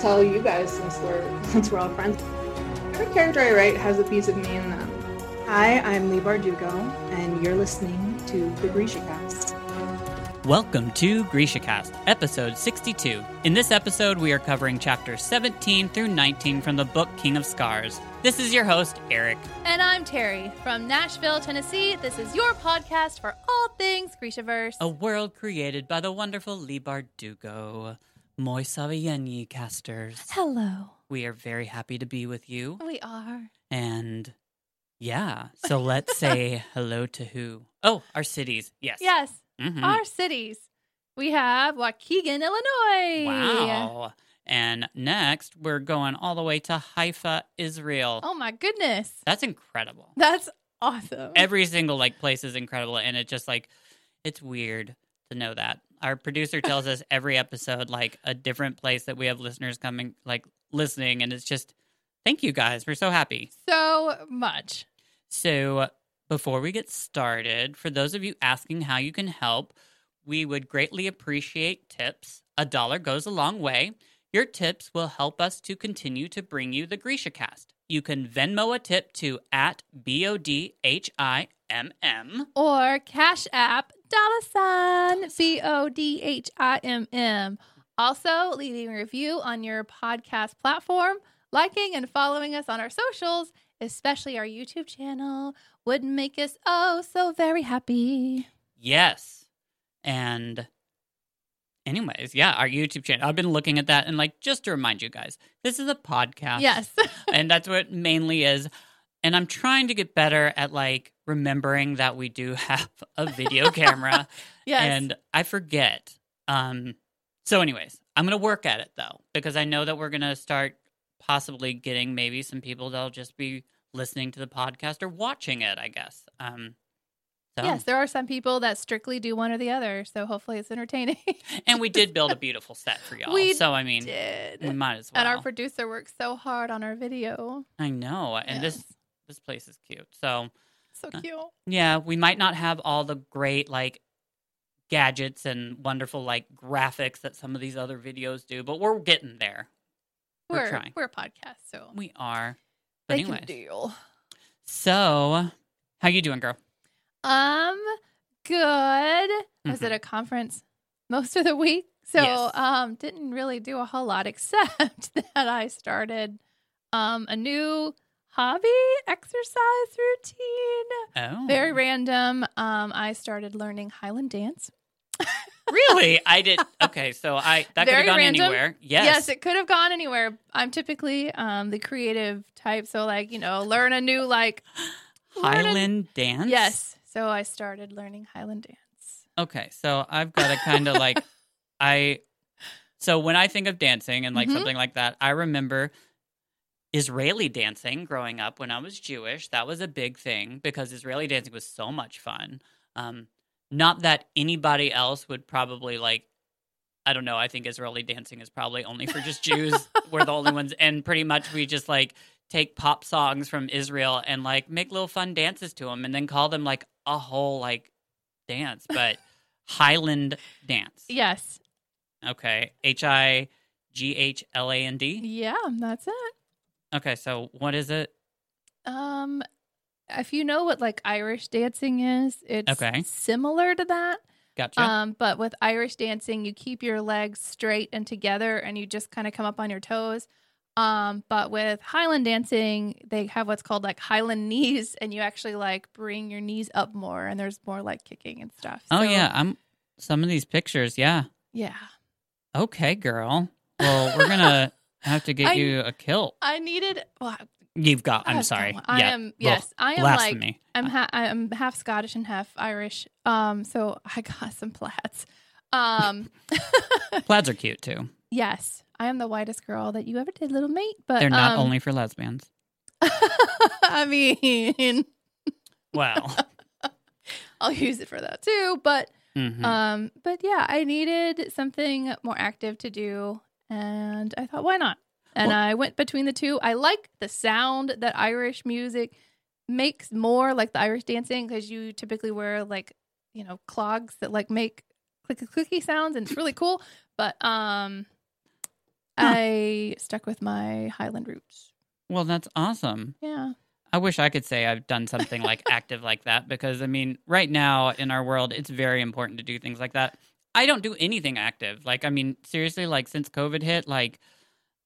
tell you guys since we're since we're all friends. Every character I write has a piece of me in them. Hi, I'm Leigh Bardugo, and you're listening to the Grisha Cast. Welcome to GrishaCast, episode 62. In this episode, we are covering chapters 17 through 19 from the book King of Scars. This is your host, Eric. And I'm Terry from Nashville, Tennessee. This is your podcast for all things Grishaverse. A world created by the wonderful Leigh Bardugo. Moi Savieni casters. Hello. We are very happy to be with you. We are. And yeah, so let's say hello to who? Oh, our cities. Yes. Yes, Mhm. our cities. We have Waukegan, Illinois. Wow. And next, we're going all the way to Haifa, Israel. Oh my goodness. That's incredible. That's awesome. Every single like place is incredible, and it just like it's weird to know that. Our producer tells us every episode like a different place that we have listeners coming like listening, and it's just thank you guys. We're so happy. so much. So, before we get started, for those of you asking how you can help, we would greatly appreciate tips. A dollar goes a long way. Your tips will help us to continue to bring you the Grisha cast. You can Venmo a tip to at B O D H I M M. Or Cash App, dollar sign, B O D H I M M. Also, leaving a review on your podcast platform, liking and following us on our socials, especially our YouTube channel, would make us oh so very happy. Yes. And, anyways, yeah, our YouTube channel. I've been looking at that and, like, just to remind you guys, this is a podcast. Yes. and that's what it mainly is. And I'm trying to get better at like remembering that we do have a video camera yes. and I forget. Um so anyways, I'm going to work at it though because I know that we're going to start possibly getting maybe some people that'll just be listening to the podcast or watching it, I guess. Um so Yes, there are some people that strictly do one or the other, so hopefully it's entertaining. and we did build a beautiful set for y'all. We so I mean, did. we might as well. And our producer worked so hard on our video. I know. And this. This place is cute. So So Uh, cute. Yeah, we might not have all the great like gadgets and wonderful like graphics that some of these other videos do, but we're getting there. we're We're trying. we're a podcast, so We are. But anyways, deal. so how you doing, girl? Um, good. I was at a conference most of the week, so Yes. um, didn't really do a whole lot except that I started um a new hobby exercise routine. Oh, Very random. Um, I started learning Highland dance. really? I did. Okay, so I that could have gone random. anywhere. Yes. Yes, it could have gone anywhere. I'm typically um the creative type, so like you know, learn a new like learn a- Highland dance. Yes, so I started learning Highland dance. Okay, so I've got to kind of like I so when I think of dancing and like Mhm. something like that, I remember Israeli dancing growing up when I was Jewish. That was a big thing because Israeli dancing was so much fun. Um not that anybody else would probably like I don't know, I think Israeli dancing is probably only for just Jews. We're the only ones and pretty much we just like take pop songs from Israel and like make little fun dances to them and then call them like a whole like dance, but Highland dance. Yes, Okay. H I G H L A N D. yeah, that's it. Okay, so what is it? Um, if you know what like Irish dancing is, it's Okay. similar to that. Gotcha. Um, but with Irish dancing, you keep your legs straight and together, and you just kind of come up on your toes. Um, but with Highland dancing, they have what's called like Highland knees, and you actually like bring your knees up more, and there's more like kicking and stuff. oh So, yeah, I'm some of these pictures, yeah. yeah. Okay, girl. Well, we're gonna have to get I- you a kilt. I needed. Well, You've got. I'm I- sorry. I yeah. am. Yes, I am like Blasphemy. I'm ha- I'm half Scottish and half Irish. Um, so I got some plaids. Um, Plaids are cute too. yes, I am the whitest girl that you ever did, little mate. But They're not um, only for lesbians. I mean, Well. I'll use it for that too. But mhm. um, but yeah, I needed something more active to do, and I thought, why not? And Well- I went between the two. I like the sound that Irish music makes more like the Irish dancing because you typically wear like you know clogs that like make clicky clicky sounds, and it's really cool. But um, I stuck with my Highland roots. Well, that's awesome. Yeah. I wish I could say I've done something like active like that because I mean, right now in our world, it's very important to do things like that. I don't do anything active. Like, I mean, seriously, like since COVID hit, like,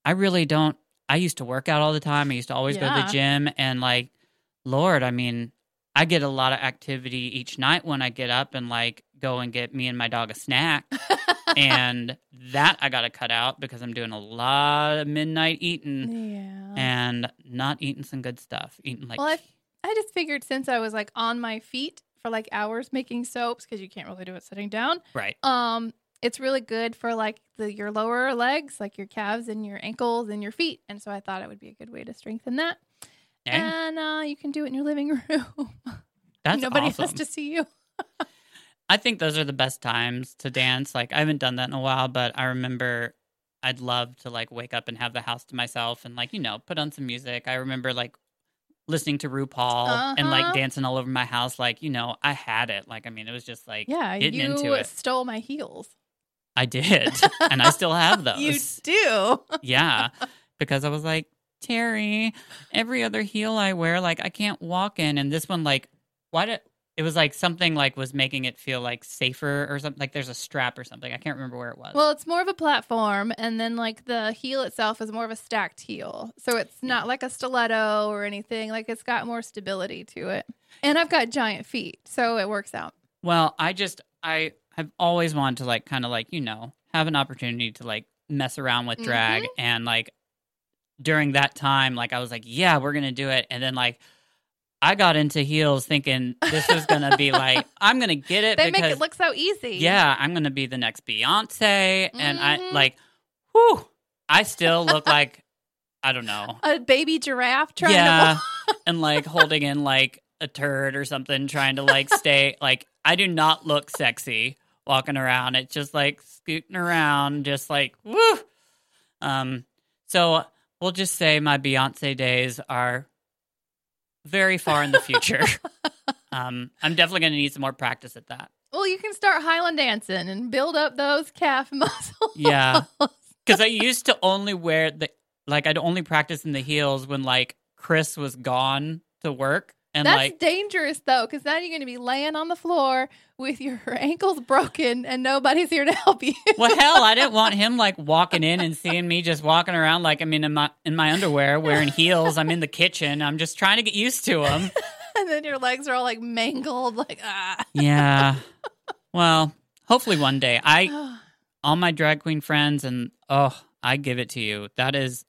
I really don't. I used to work out all the time. I used to always go to the gym, and like, Lord, I mean, I get a lot of activity each night when I get up and like go and get me and my dog a snack. and that I got to cut out because I'm doing a lot of midnight eating yeah. and not eating some good stuff. Eating like Well, I- I just figured since I was like on my feet for like hours making soaps because you can't really do it sitting down. right. Um, it's really good for like the your lower legs, like your calves and your ankles and your feet. And so I thought it would be a good way to strengthen that. Eh, And uh, you can do it in your living room. that's Nobody awesome. has to see you. I think those are the best times to dance. Like I haven't done that in a while, but I remember I'd love to like wake up and have the house to myself and like, you know, put on some music. I remember like listening to RuPaul and like Uh-huh. dancing all over my house. Like, you know, I had it. Like, I mean, it was just like Yeah, getting you into it. stole my heels. I did. and I still have those. You do. yeah. Because I was like, Terry, every other heel I wear, like I can't walk in. And this one, like, why did it was like something like was making it feel like safer or something like there's a strap or something. I can't remember where it was. Well, it's more of a platform, and then like the heel itself is more of a stacked heel. So it's not like a stiletto or anything. Like it's got more stability to it. And I've got giant feet, so it works out. Well, I just I have always wanted to like kind of like, you know, have an opportunity to like mess around with drag mm-hmm. and like during that time like I was like, yeah, we're going to do it and then like I got into heels thinking this was going to be like I'm going to get it They because make it look so easy. yeah, I'm going to be the next Beyonce and I Mhm. like whew, I still look like I don't know. A baby giraffe trying yeah, to. and like holding in like a turd or something, trying to like stay like I do not look sexy walking around. It's just like scooting around, just like woo. Um, so we'll just say my Beyonce days are very far in the future. um, I'm definitely going to need some more practice at that. Well, you can start Highland dancing and build up those calf muscles. Yeah, because I used to only wear the like I'd only practice in the heels when like Chris was gone to work. And That's like dangerous though, because now you're going to be laying on the floor with your ankles broken and nobody's here to help you. Well, hell, I didn't want him like walking in and seeing me just walking around like I'm in my in my underwear wearing heels. I'm in the kitchen. I'm just trying to get used to him. and then your legs are all like mangled, like ah. Yeah. Well, hopefully one day. I all my drag queen friends and oh, I give it to you. That is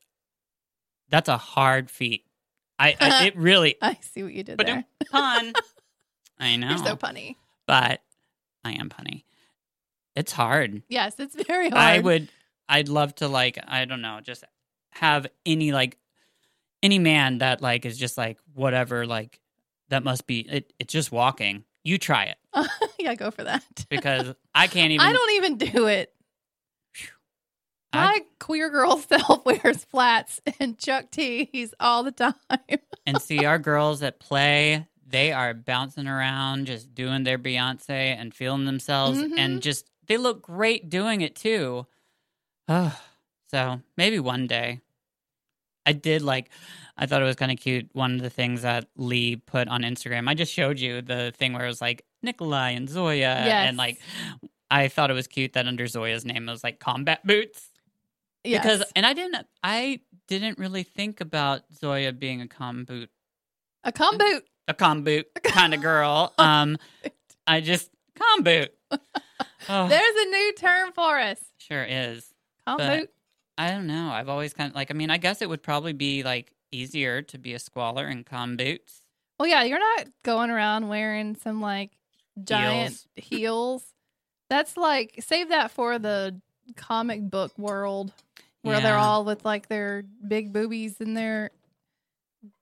that's a hard feat. I, I it really I see what you did but there. pun. I know. You're so punny. but I am punny. It's hard. Yes, it's very hard. I would I'd love to like I don't know, just have any like any man that like is just like whatever like that must be it, it's just walking. You try it yeah, go for that. because I can't even I don't even do it. I- My queer girl self wears flats and Chuck T's all the time. and see our girls that play they are bouncing around just doing their Beyonce and feeling themselves Mhm. and just they look great doing it too. Oh, so maybe one day. I did like I thought it was kind of cute. One of the things that Leigh put on Instagram, I just showed you the thing where it was like Nikolai and Zoya, Yes. and like I thought it was cute that under Zoya's name it was like combat boots Yes. because, and I didn't, I didn't really think about Zoya being a com boot a com boot. a com boot kind of girl. Um, I just com boot. Oh, There's a new term for us. sure is. Com But- boot. I don't know. I've always kind of like. I mean, I guess it would probably be like easier to be a squaller in com boots. Well, yeah, you're not going around wearing some like giant heels. That's like save that for the comic book world where they're all with like their big boobies and their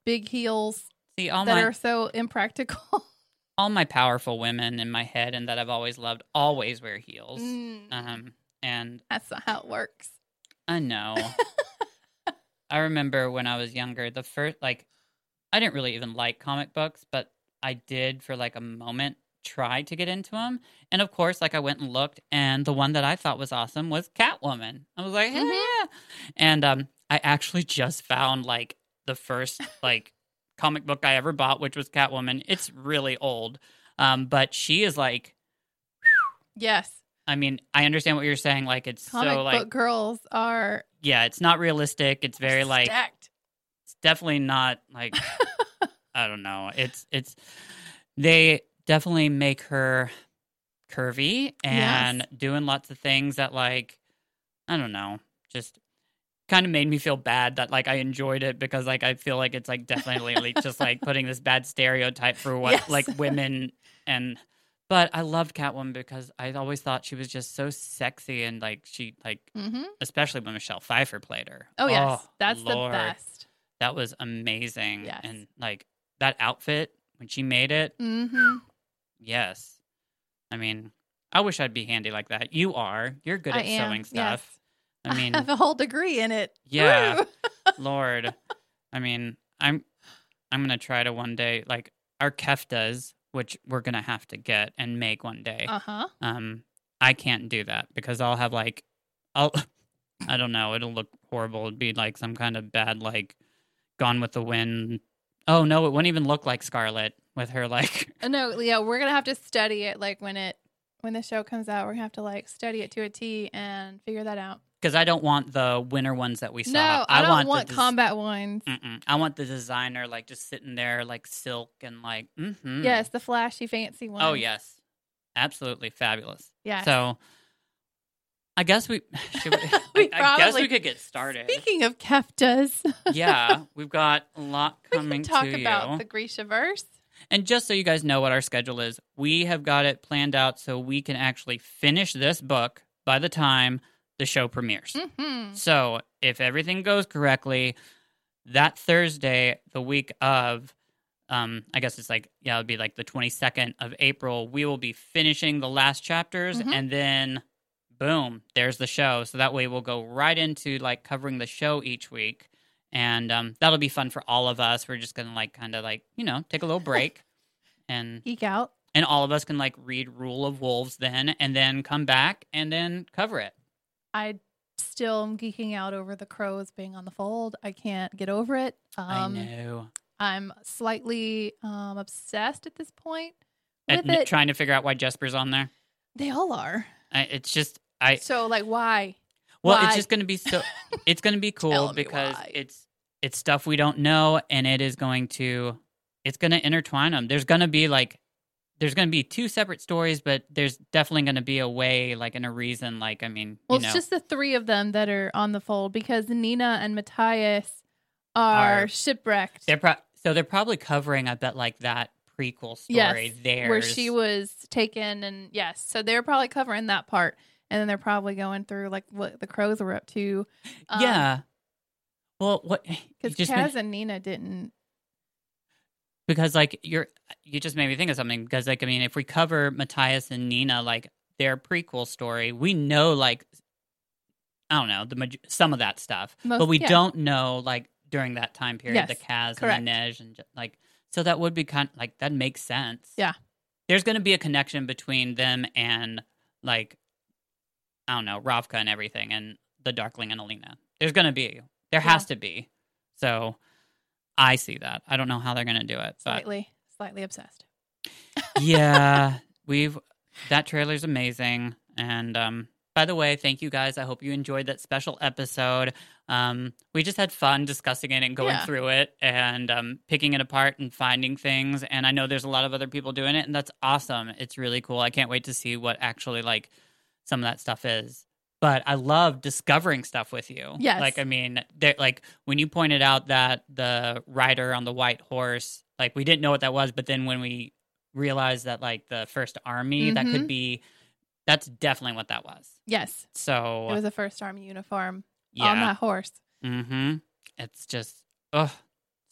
big heels See all that my are so impractical. all my powerful women in my head and that I've always loved always wear heels. Mm, Um, and that's not how it works. I know. I remember when I was younger, the first like I didn't really even like comic books, but I did for like a moment try to get into them. And of course, like I went and looked, and the one that I thought was awesome was Catwoman. I was like, Mhm. yeah. And um, I actually just found like the first like comic book I ever bought, which was Catwoman. It's really old, um, but she is like, Yes. I mean, I understand what you're saying. Like, it's Comic so book like, girls are yeah, it's not realistic. It's very like, stacked. it's definitely not like I don't know. It's it's they definitely make her curvy and doing lots of things that like I don't know, just kind of made me feel bad that like I enjoyed it because like I feel like it's like definitely like, just like putting this bad stereotype for what Yes. like women and but I loved Catwoman because I always thought she was just so sexy and like she like hmm especially when Michelle Pfeiffer played her. Oh yes, that's Lord. the best. That was amazing. Yes. And like that outfit when she made it, hmm yes. I mean, I wish I'd be handy like that. You are. You're good I at am, sewing stuff. I mean, I have a whole degree in it. Yeah. Lord. I mean, I'm I'm gonna try to one day like our keftas, which we're gonna have to get and make one day. Uh huh. Um, I can't do that because I'll have like, I'll, I don't know, it'll look horrible. It'd be like some kind of bad, like, Gone with the Wind. Oh no, it wouldn't even look like Scarlet with her like. No, yeah, we're gonna have to study it. Like when it when the show comes out, we're gonna have to like study it to a T and figure that out. Because I don't want the winter ones that we saw. No, I, don't want, the des- combat ones. Mm-mm. I want the designer like just sitting there like silk and like. Mm-hmm. Yes, the flashy, fancy ones. Oh yes, absolutely fabulous. yeah So. I guess we. Should we, We I, I guess we could get started. Speaking of keftas, yeah, we've got a lot we coming can talk to about you. the Grisha verse. And just so you guys know what our schedule is, we have got it planned out so we can actually finish this book by the time the show premieres. hmm So, if everything goes correctly, that Thursday, the week of, um, I guess it's like, yeah, it'll be like the 22nd of April, we will be finishing the last chapters Mhm. and then boom, there's the show. So that way we'll go right into like covering the show each week. And um, that'll be fun for all of us. We're just going to like kind of like, you know, take a little break and Geek out. and all of us can like read Rule of Wolves then and then come back and then cover it. I still am geeking out over the crows being on the fold. I can't get over it. Um, I know. I'm slightly um, obsessed at this point with And it. trying to figure out why Jesper's on there. they all are. I, it's just I So like, why? Well, why? it's just going to be so it's going to be cool because why. it's it's stuff we don't know and it is going to it's going to intertwine them. There's going to be like there's going to be two separate stories, but there's definitely going to be a way like and a reason like I mean, Well, you know. it's just the three of them that are on the fold because Nina and Matthias are, Are- shipwrecked. they're pro- so they're probably covering I bet like that prequel story Yes, there where she was taken, and yes, so they're probably covering that part, and then they're probably going through like what the crows were up to. Um, Yeah. Well, what because Kaz made- and Nina didn't. because like you're you just made me think of something because like I mean if we cover Matthias and Nina like their prequel story we know like I don't know the maj- some of that stuff Most- but we yeah. don't know like during that time period the Kaz correct. and the Nej and like so that would be kind like that makes sense Yeah. there's going to be a connection between them and like I don't know Ravka and everything and the Darkling and Alina there's going to be there has to be so I see that I don't know how they're going to do it but Slightly, slightly obsessed. yeah, we've that trailer's amazing. And um, by the way, thank you guys. I hope you enjoyed that special episode. Um, we just had fun discussing it and going Yeah. through it and um, picking it apart and finding things. And I know there's a lot of other people doing it, and that's awesome. It's really cool. I can't wait to see what actually like some of that stuff is. But I love discovering stuff with you. Yes. Like I mean, there- like when you pointed out that the rider on the white horse, like we didn't know what that was, but then when we realized that like the first army, that Mhm. could be that's definitely what that was. Yes, So it was a first army uniform yeah. on that horse. Mm-hmm. It's just oh,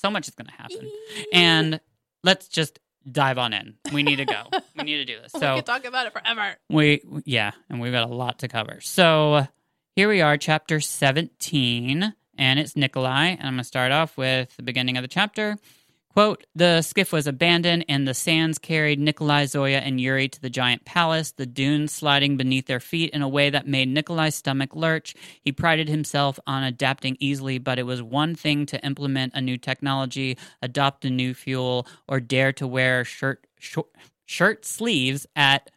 so much is gonna happen. And let's just dive on in. We need to go. we need to do this. So we could talk about it forever. we yeah, and we've got a lot to cover. So uh, here we are, chapter seventeen, and it's Nikolai. And I'm gonna start off with the beginning of the chapter. Quote, the skiff was abandoned and the sands carried Nikolai, Zoya, and Yuri to the giant palace, the dunes sliding beneath their feet in a way that made Nikolai's stomach lurch. He prided himself on adapting easily, but it was one thing to implement a new technology, adopt a new fuel, or dare to wear shirt, shirt sleeves at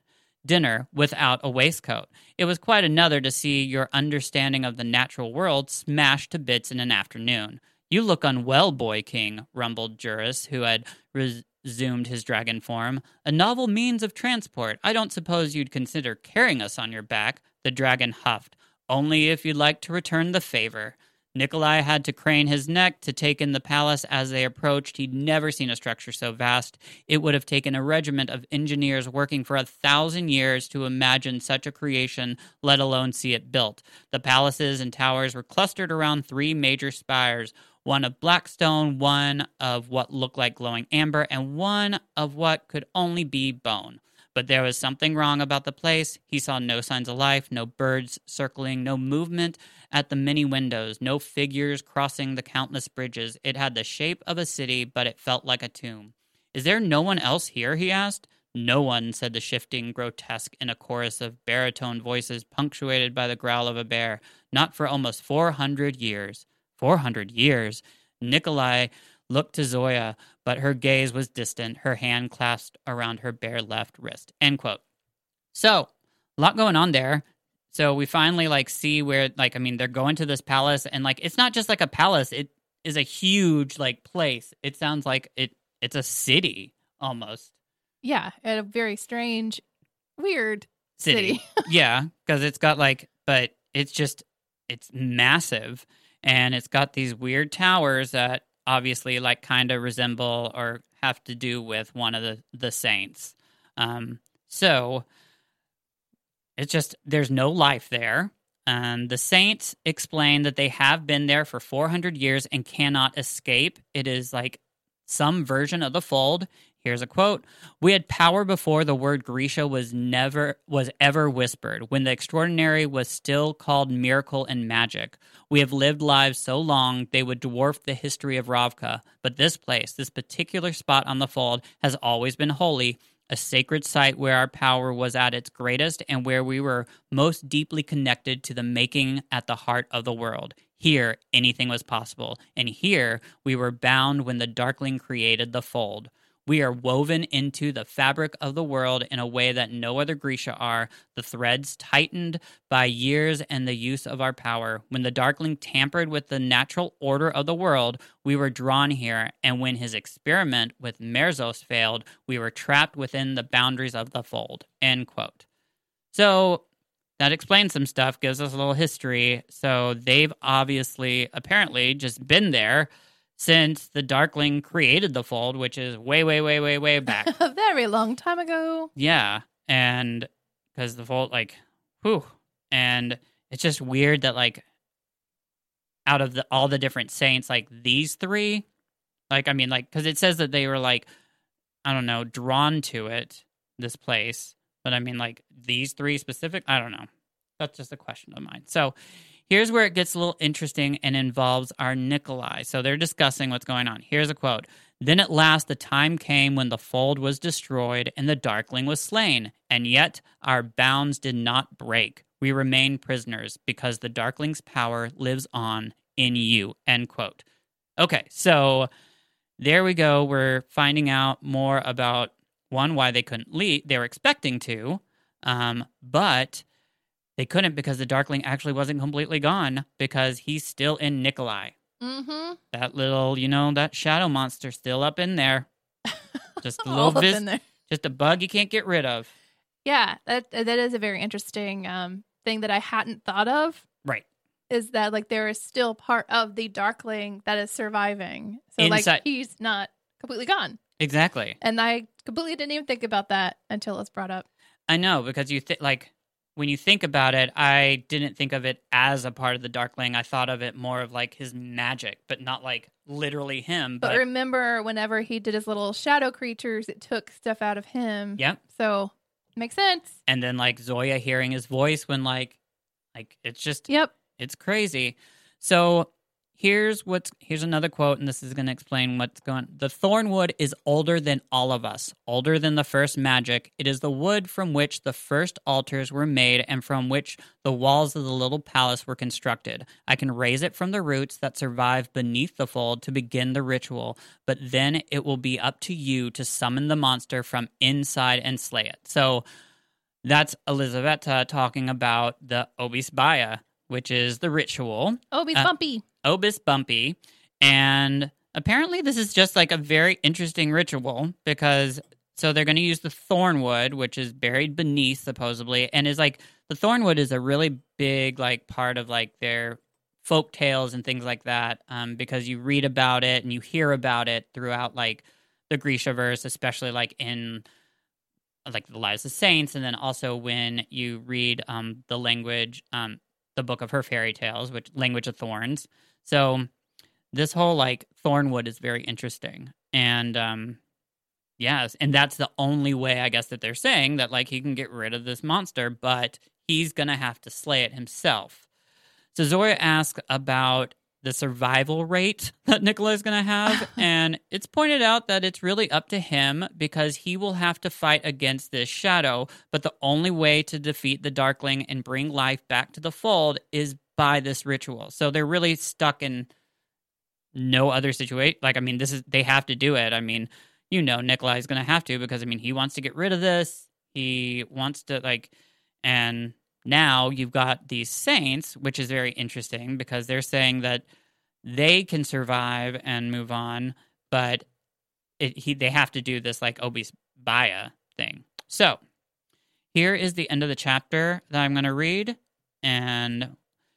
dinner without a waistcoat. It was quite another to see your understanding of the natural world smashed to bits in an afternoon. You look unwell, boy king, rumbled Juris, who had resumed his dragon form. A novel means of transport. I don't suppose you'd consider carrying us on your back. The dragon huffed. Only if you'd like to return the favor. Nikolai had to crane his neck to take in the palace as they approached. He'd never seen a structure so vast. It would have taken a regiment of engineers working for a thousand years to imagine such a creation, let alone see it built. The palaces and towers were clustered around three major spires one of black stone, one of what looked like glowing amber, and one of what could only be bone. But there was something wrong about the place. He saw no signs of life, no birds circling, no movement at the many windows, no figures crossing the countless bridges. It had the shape of a city, but it felt like a tomb. Is there no one else here? he asked. No one, said the shifting grotesque in a chorus of baritone voices punctuated by the growl of a bear. Not for almost four hundred years. 400 years. Nikolai looked to Zoya, but her gaze was distant, her hand clasped around her bare left wrist. End quote. So, a lot going on there. So we finally like see where like I mean they're going to this palace and like it's not just like a palace, it is a huge like place. It sounds like it it's a city almost. Yeah, at a very strange, weird City. city. yeah, because it's got like but it's just it's massive and it's got these weird towers that obviously like kind of resemble or have to do with one of the the saints. Um, so it's just there's no life there. Um, the saints explain that they have been there for 400 years and cannot escape. It is like some version of the fold. Here's a quote. We had power before the word Grisha was never was ever whispered, when the extraordinary was still called miracle and magic. We have lived lives so long they would dwarf the history of Ravka, but this place, this particular spot on the fold, has always been holy, a sacred site where our power was at its greatest and where we were most deeply connected to the making at the heart of the world. Here, anything was possible, and here we were bound when the Darkling created the fold. We are woven into the fabric of the world in a way that no other Grisha are, the threads tightened by years and the use of our power. When the Darkling tampered with the natural order of the world, we were drawn here, and when his experiment with Merzos failed, we were trapped within the boundaries of the fold. End quote. So that explains some stuff, gives us a little history. So they've obviously, apparently, just been there since the Darkling created the Fold, which is way, way, way, way, way back. a very long time ago. yeah, and because the Fold, like, whew, and it's just weird that like out of the all the different saints, like these three, like I mean, like because it says that they were like, I don't know, drawn to it, this place, but I mean, like these three specific, I don't know. That's just a question of mine. So Here's where it gets a little interesting and involves our Nikolai. So they're discussing what's going on. Here's a quote Then at last the time came when the fold was destroyed and the Darkling was slain, and yet our bounds did not break. We remain prisoners because the Darkling's power lives on in you. End quote. Okay, so there we go. We're finding out more about one, why they couldn't leave. They were expecting to, um, but they couldn't because the Darkling actually wasn't completely gone because he's still in Nikolai. Mm-hmm. That little, you know, that shadow monster still up in there. Just a little up vis- in there. just a bug you can't get rid of. Yeah, that that is a very interesting um, thing that I hadn't thought of. Right. Is that like there is still part of the Darkling that is surviving? So Inside- like he's not completely gone, Exactly. and I completely didn't even think about that until it's brought up. I know because you think like when you think about it, I didn't think of it as a part of the Darkling. I thought of it more of like his magic, but not like literally him. But But, remember, whenever he did his little shadow creatures, it took stuff out of him. Yep. So makes sense. and then like Zoya hearing his voice when like like it's just Yep. It's crazy. So here's what's here's another quote, and this is going to explain what's going. The thornwood is older than all of us, older than the first magic. It is the wood from which the first altars were made, and from which the walls of the little palace were constructed. I can raise it from the roots that survive beneath the fold to begin the ritual, but then it will be up to you to summon the monster from inside and slay it. So. That's Elizaveta talking about the obisbaya, which is the ritual. Obis Uh, bumpy. Obis Bumpy. And apparently, this is just like a very interesting ritual because so they're going to use the thornwood, which is buried beneath, supposedly, and is like the thornwood is a really big like part of like their folk tales and things like that um, because you read about it and you hear about it throughout like the Grisha verse, especially like in like the lives of saints, and then also when you read um, the language, um, the book of her fairy tales, which language of thorns. So this whole like thornwood is very interesting, and um, yes, and that's the only way I guess that they're saying that like he can get rid of this monster, but he's gonna have to slay it himself. So Zoya asks about the survival rate that Nikolai is going to have. and it's pointed out that it's really up to him because he will have to fight against this shadow. But the only way to defeat the Darkling and bring life back to the fold is by this ritual. So they're really stuck in no other situation. Like, I mean, this is, they have to do it. I mean, you know, Nikolai is going to have to because, I mean, he wants to get rid of this. He wants to, like, and now you've got these saints, which is very interesting because they're saying that they can survive and move on, but it, he, they have to do this like obese baya thing. So here is the end of the chapter that I'm going to read. And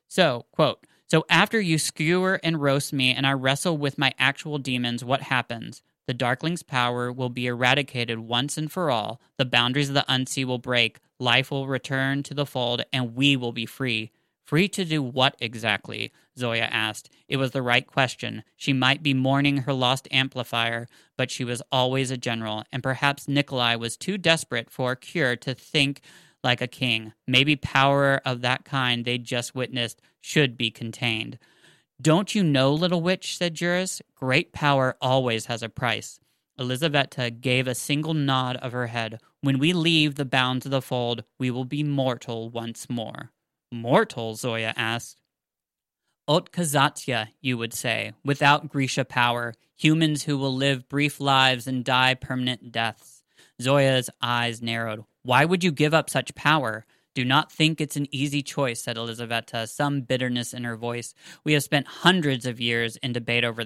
so, quote, so after you skewer and roast me and I wrestle with my actual demons, what happens? The Darkling's power will be eradicated once and for all. The boundaries of the Unsea will break. Life will return to the fold, and we will be free. Free to do what exactly? Zoya asked. It was the right question. She might be mourning her lost amplifier, but she was always a general, and perhaps Nikolai was too desperate for a cure to think like a king. Maybe power of that kind they just witnessed should be contained. Don't you know, little witch, said Juris, great power always has a price. Elizaveta gave a single nod of her head. When we leave the bounds of the fold, we will be mortal once more. Mortal? Zoya asked. Otkazatya, you would say, without Grisha power, humans who will live brief lives and die permanent deaths. Zoya's eyes narrowed. Why would you give up such power? Do not think it's an easy choice, said Elizaveta, some bitterness in her voice. We have spent hundreds of years in debate over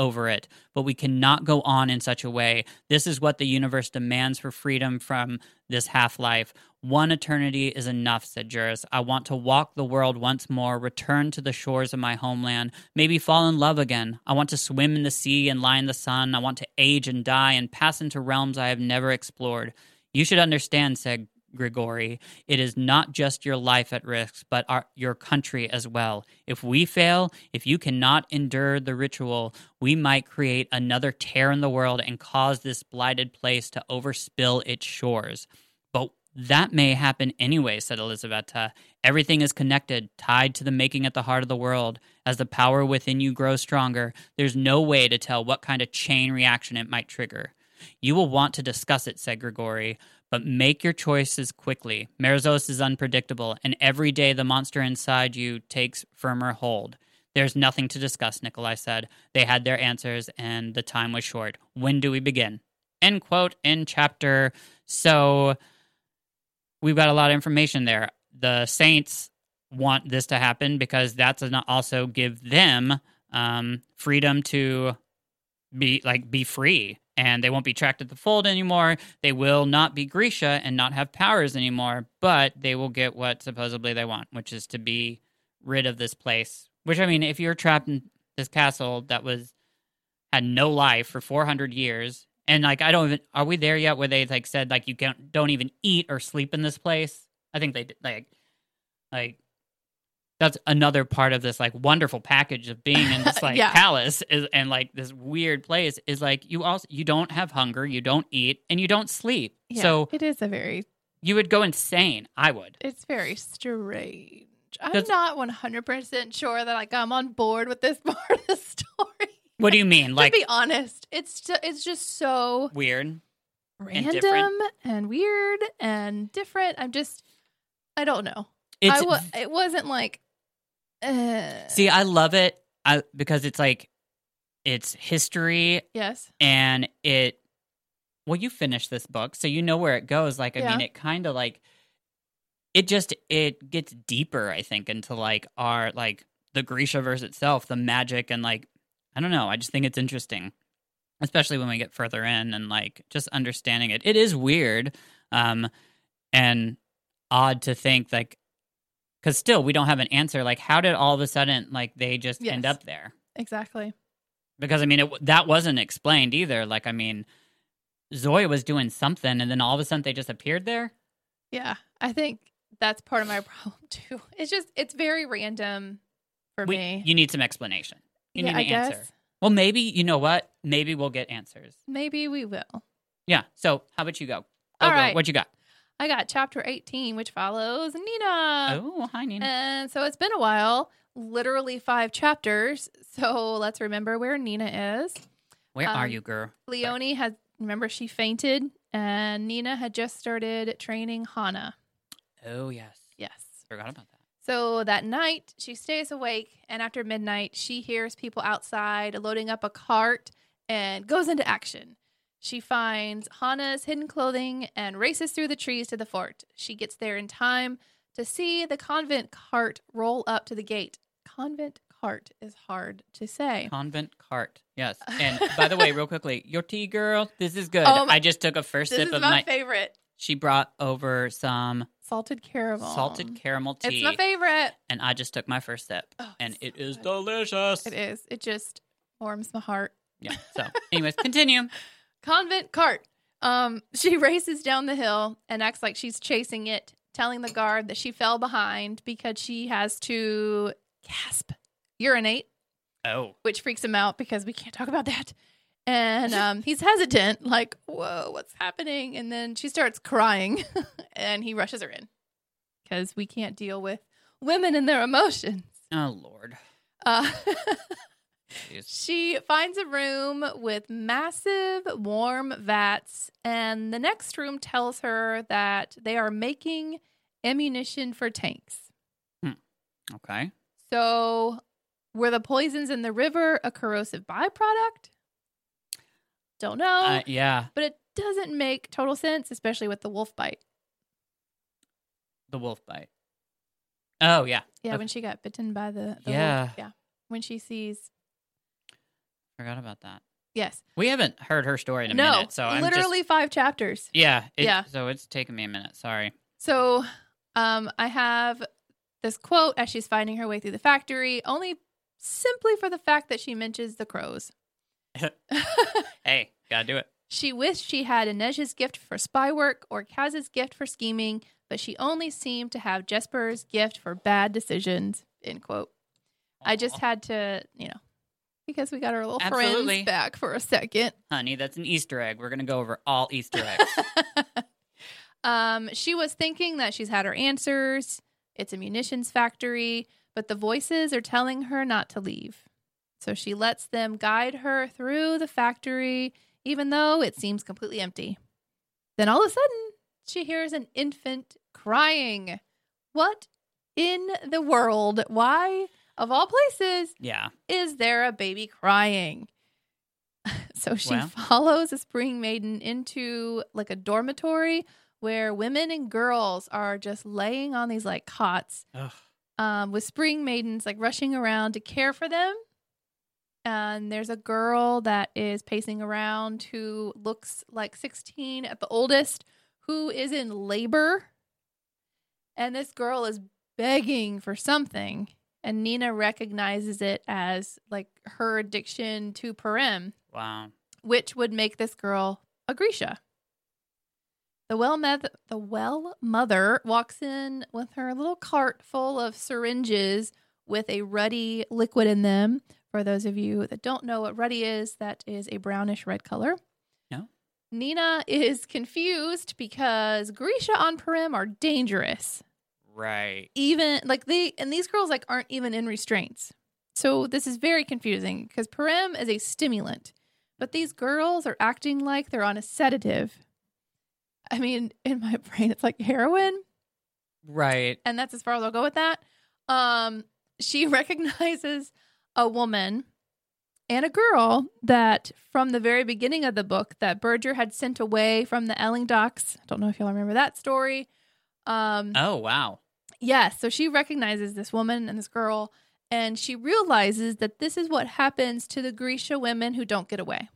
over it, but we cannot go on in such a way. This is what the universe demands for freedom from this half life. One eternity is enough, said Juris. I want to walk the world once more, return to the shores of my homeland, maybe fall in love again. I want to swim in the sea and lie in the sun. I want to age and die and pass into realms I have never explored. You should understand, said Grigori, it is not just your life at risk, but our, your country as well. If we fail, if you cannot endure the ritual, we might create another tear in the world and cause this blighted place to overspill its shores. But that may happen anyway, said Elizaveta. Everything is connected, tied to the making at the heart of the world. As the power within you grows stronger, there's no way to tell what kind of chain reaction it might trigger. You will want to discuss it, said Grigori, but make your choices quickly. Merzos is unpredictable, and every day the monster inside you takes firmer hold. There's nothing to discuss, Nikolai said. They had their answers, and the time was short. When do we begin? End quote in chapter. So we've got a lot of information there. The Saints want this to happen because that's going to also give them um, freedom to be like be free and they won't be tracked at the fold anymore. They will not be Grisha and not have powers anymore, but they will get what supposedly they want, which is to be rid of this place. Which I mean, if you're trapped in this castle that was had no life for 400 years, and like I don't even are we there yet where they like said like you can't don't even eat or sleep in this place? I think they did like like that's another part of this like wonderful package of being in this like Yeah. palace is, and like this weird place is like you also you don't have hunger, you don't eat, and you don't sleep. Yeah, So it is a very you would go insane. I would. it's very strange. I'm Does- not 100% sure that like I'm on board with this part of the story. What do you mean? Like to be honest, it's ju- it's just so weird? random different? and, weird and different. I'm just I don't know. It's I wa- it wasn't like uh, see, I love it. I because it's like it's history yes. and it. Well, you finished this book, so you know where it goes. Like, I Yeah. mean, it kind of like it just it gets deeper. I think into like our like the Grisha verse itself, the magic, and like I don't know. I just think it's interesting, especially when we get further in and like just understanding it. It is weird, um, and odd to think like because still we don't have an answer. Like, how did all of a sudden like they just end up there? Exactly. because I mean it, that wasn't explained either. Like I mean, Zoya was doing something, and then all of a sudden they just appeared there. Yeah. I think that's part of my problem too. It's just it's very random for We- me. You need some explanation. You yeah, need I an guess answer. Well, maybe you know what? Maybe we'll get answers. maybe we will. Yeah. So how about you go? Go, All right. What you got? I got chapter 18 which follows Nina. oh, hi Nina. And so it's been a while, literally 5 chapters. So let's remember where Nina is. Where are um, you, girl? Leonie has, remember she fainted and Nina had just started training Hana. Oh yes. Yes. Forgot about that. So that night, she stays awake, and after midnight, she hears people outside loading up a cart and goes into action. She finds Hana's hidden clothing and races through the trees to the fort. She gets there in time to see the convent cart roll up to the gate. Convent cart is hard to say. Convent cart. Yes. And by the way, real quickly, your tea, girl. This is good. Oh, my- I just took a first sip of my my. favorite. She brought over some Salted caramel. salted caramel tea, It's my favorite. and I just took my first sip, Oh, and so is good. delicious. It is. It just warms my heart. Yeah. So, anyways, continue. convent cart. Um, she races down the hill and acts like she's chasing it, telling the guard that she fell behind because she has to gasp, urinate, Oh, which freaks him out because we can't talk about that. And um, he's hesitant, like, "Whoa, what's happening?" And then she starts crying, and he rushes her in because we can't deal with women and their emotions. oh Lord. Uh. She finds a room with massive warm vats, and the next room tells her that they are making ammunition for tanks. Okay. So, were the poisons in the river a corrosive byproduct? Don't know, Uh, yeah, but it doesn't make total sense, especially with the wolf bite. the wolf bite. Oh yeah. Yeah, Okay. when she got bitten by the, the Yeah. wolf. Yeah, when she sees Forgot about that. yes, We haven't heard her story in a no, minute, so I'm literally just five chapters. yeah, it, Yeah. So it's taken me a minute. Sorry. So um, I have this quote as she's finding her way through the factory, only simply for the fact that she mentions the crows. Hey, gotta do it. she wished she had Inej's gift for spy work or Kaz's gift for scheming, but she only seemed to have Jesper's gift for bad decisions. End quote. I just had to, you know, because we got our little Absolutely. friends back for a second. honey, that's an Easter egg. We're gonna go over all Easter eggs. um, she was thinking that she's had her answers. It's a munitions factory, but the voices are telling her not to leave. So she lets them guide her through the factory, even though it seems completely empty. Then all of a sudden, she hears an infant crying. What in the world? Why, of all places, yeah. is there a baby crying? so she Well. follows a spring maiden into like a dormitory where women and girls are just laying on these like cots um, with spring maidens like rushing around to care for them. And there's a girl that is pacing around who looks like 16 at the oldest, who is in labor. And this girl is begging for something. And Nina recognizes it as like her addiction to Parem, Wow. which would make this girl a Grisha. The well meth- the well mother walks in with her little cart full of syringes with a ruddy liquid in them. For those of you that don't know what ruddy is, that is a brownish red color. No. Nina is confused because Grisha on Parem are dangerous. Right. even like they and these girls like aren't even in restraints. So this is very confusing because Parem is a stimulant, but these girls are acting like they're on a sedative. I mean, in my brain, it's like heroin, Right. and that's as far as I'll go with that. Um, she recognizes a woman and a girl that from the very beginning of the book that Berger had sent away from the Elling docks. I don't know if y'all remember that story. Um, Oh wow. Yes. So she recognizes this woman and this girl, and she realizes that this is what happens to the Grisha women who don't get away.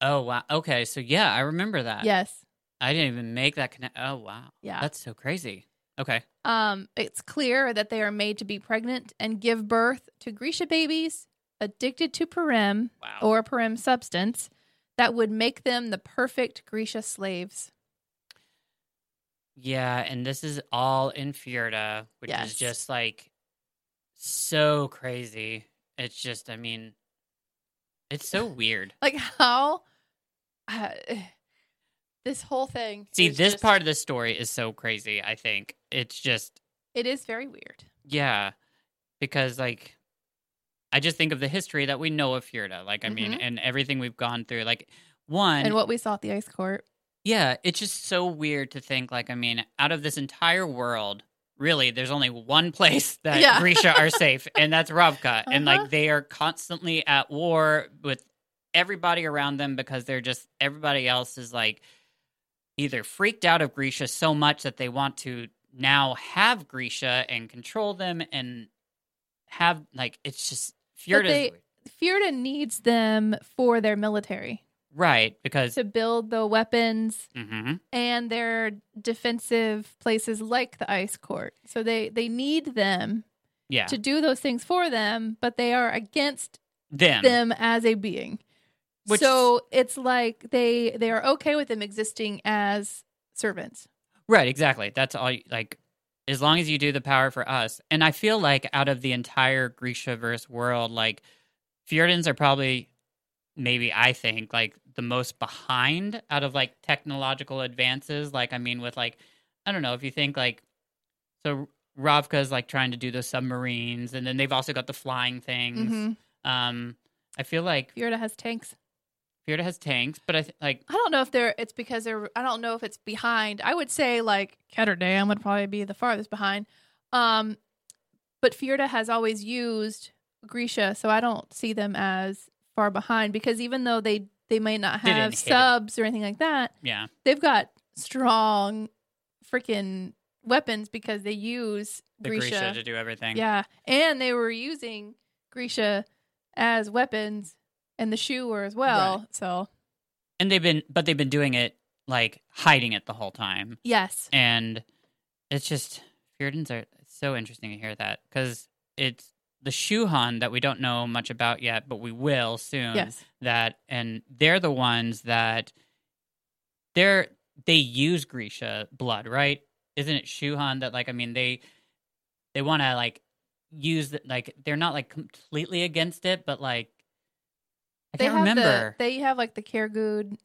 Oh wow. Okay. So yeah, I remember that. Yes. I didn't even make that connect. Oh wow. Yeah. That's so crazy. Okay. Um, it's clear that they are made to be pregnant and give birth to Grisha babies addicted to Parem Wow. or Parem substance that would make them the perfect Grisha slaves. Yeah, and this is all in Fjerda, which Yes. is just like so crazy. It's just, I mean, it's so weird. Like how uh, this whole thing. See, this just- part of the story is so crazy. I think it's just, it is very weird. yeah, because like, I just think of the history that we know of Fjerda. Like, I mean, Mhm. and everything we've gone through. Like, one, And what we saw at the ice court. Yeah, it's just so weird to think like I mean, out of this entire world, really, there's only one place that Yeah. Grisha are safe, and that's Ravka. And Uh-huh. like they are constantly at war with everybody around them because they're just everybody else is like either freaked out of Grisha so much that they want to now have Grisha and control them and have like it's just Fjerda's they- Fjerda needs them for their military right because to build the weapons Mhm. and their defensive places like the ice court. So they they need them yeah to do those things for them, but they are against them them as a being. Which- so it's like they they are okay with them existing as servants. Right, exactly. That's all. You, like, as long as you do the power for us, and I feel like out of the entire Grishaverse world, like Fjerdans are probably, maybe I think, like the most behind out of like technological advances. Like, I mean, with like, I don't know if you think like, so Ravka's like trying to do the submarines, and then they've also got the flying things. Mhm. Um, I feel like Fjerda has tanks. Fjerda has tanks, but I th- like I don't know if they're. It's because they're. I don't know if it's behind. I would say like Ketterdam would probably be the farthest behind. Um, but Fjerda has always used Grisha, so I don't see them as far behind because even though they they might not have hit it. subs or anything like that, yeah, they've got strong freaking weapons because they use the Grisha. Grisha to do everything. Yeah, and they were using Grisha as weapons, and the Shu were as well. So and they've been, but they've been doing it like hiding it the whole time. yes, and it's just Fjerdans are so interesting to hear that because it's the Shu Han that we don't know much about yet, but we will soon. yes, That and they're the ones that they're they use Grisha blood, right? Isn't it Shu Han that like I mean they they want to like use the, like they're not like completely against it, but like I they can't have remember. The, they have like the Kherguud.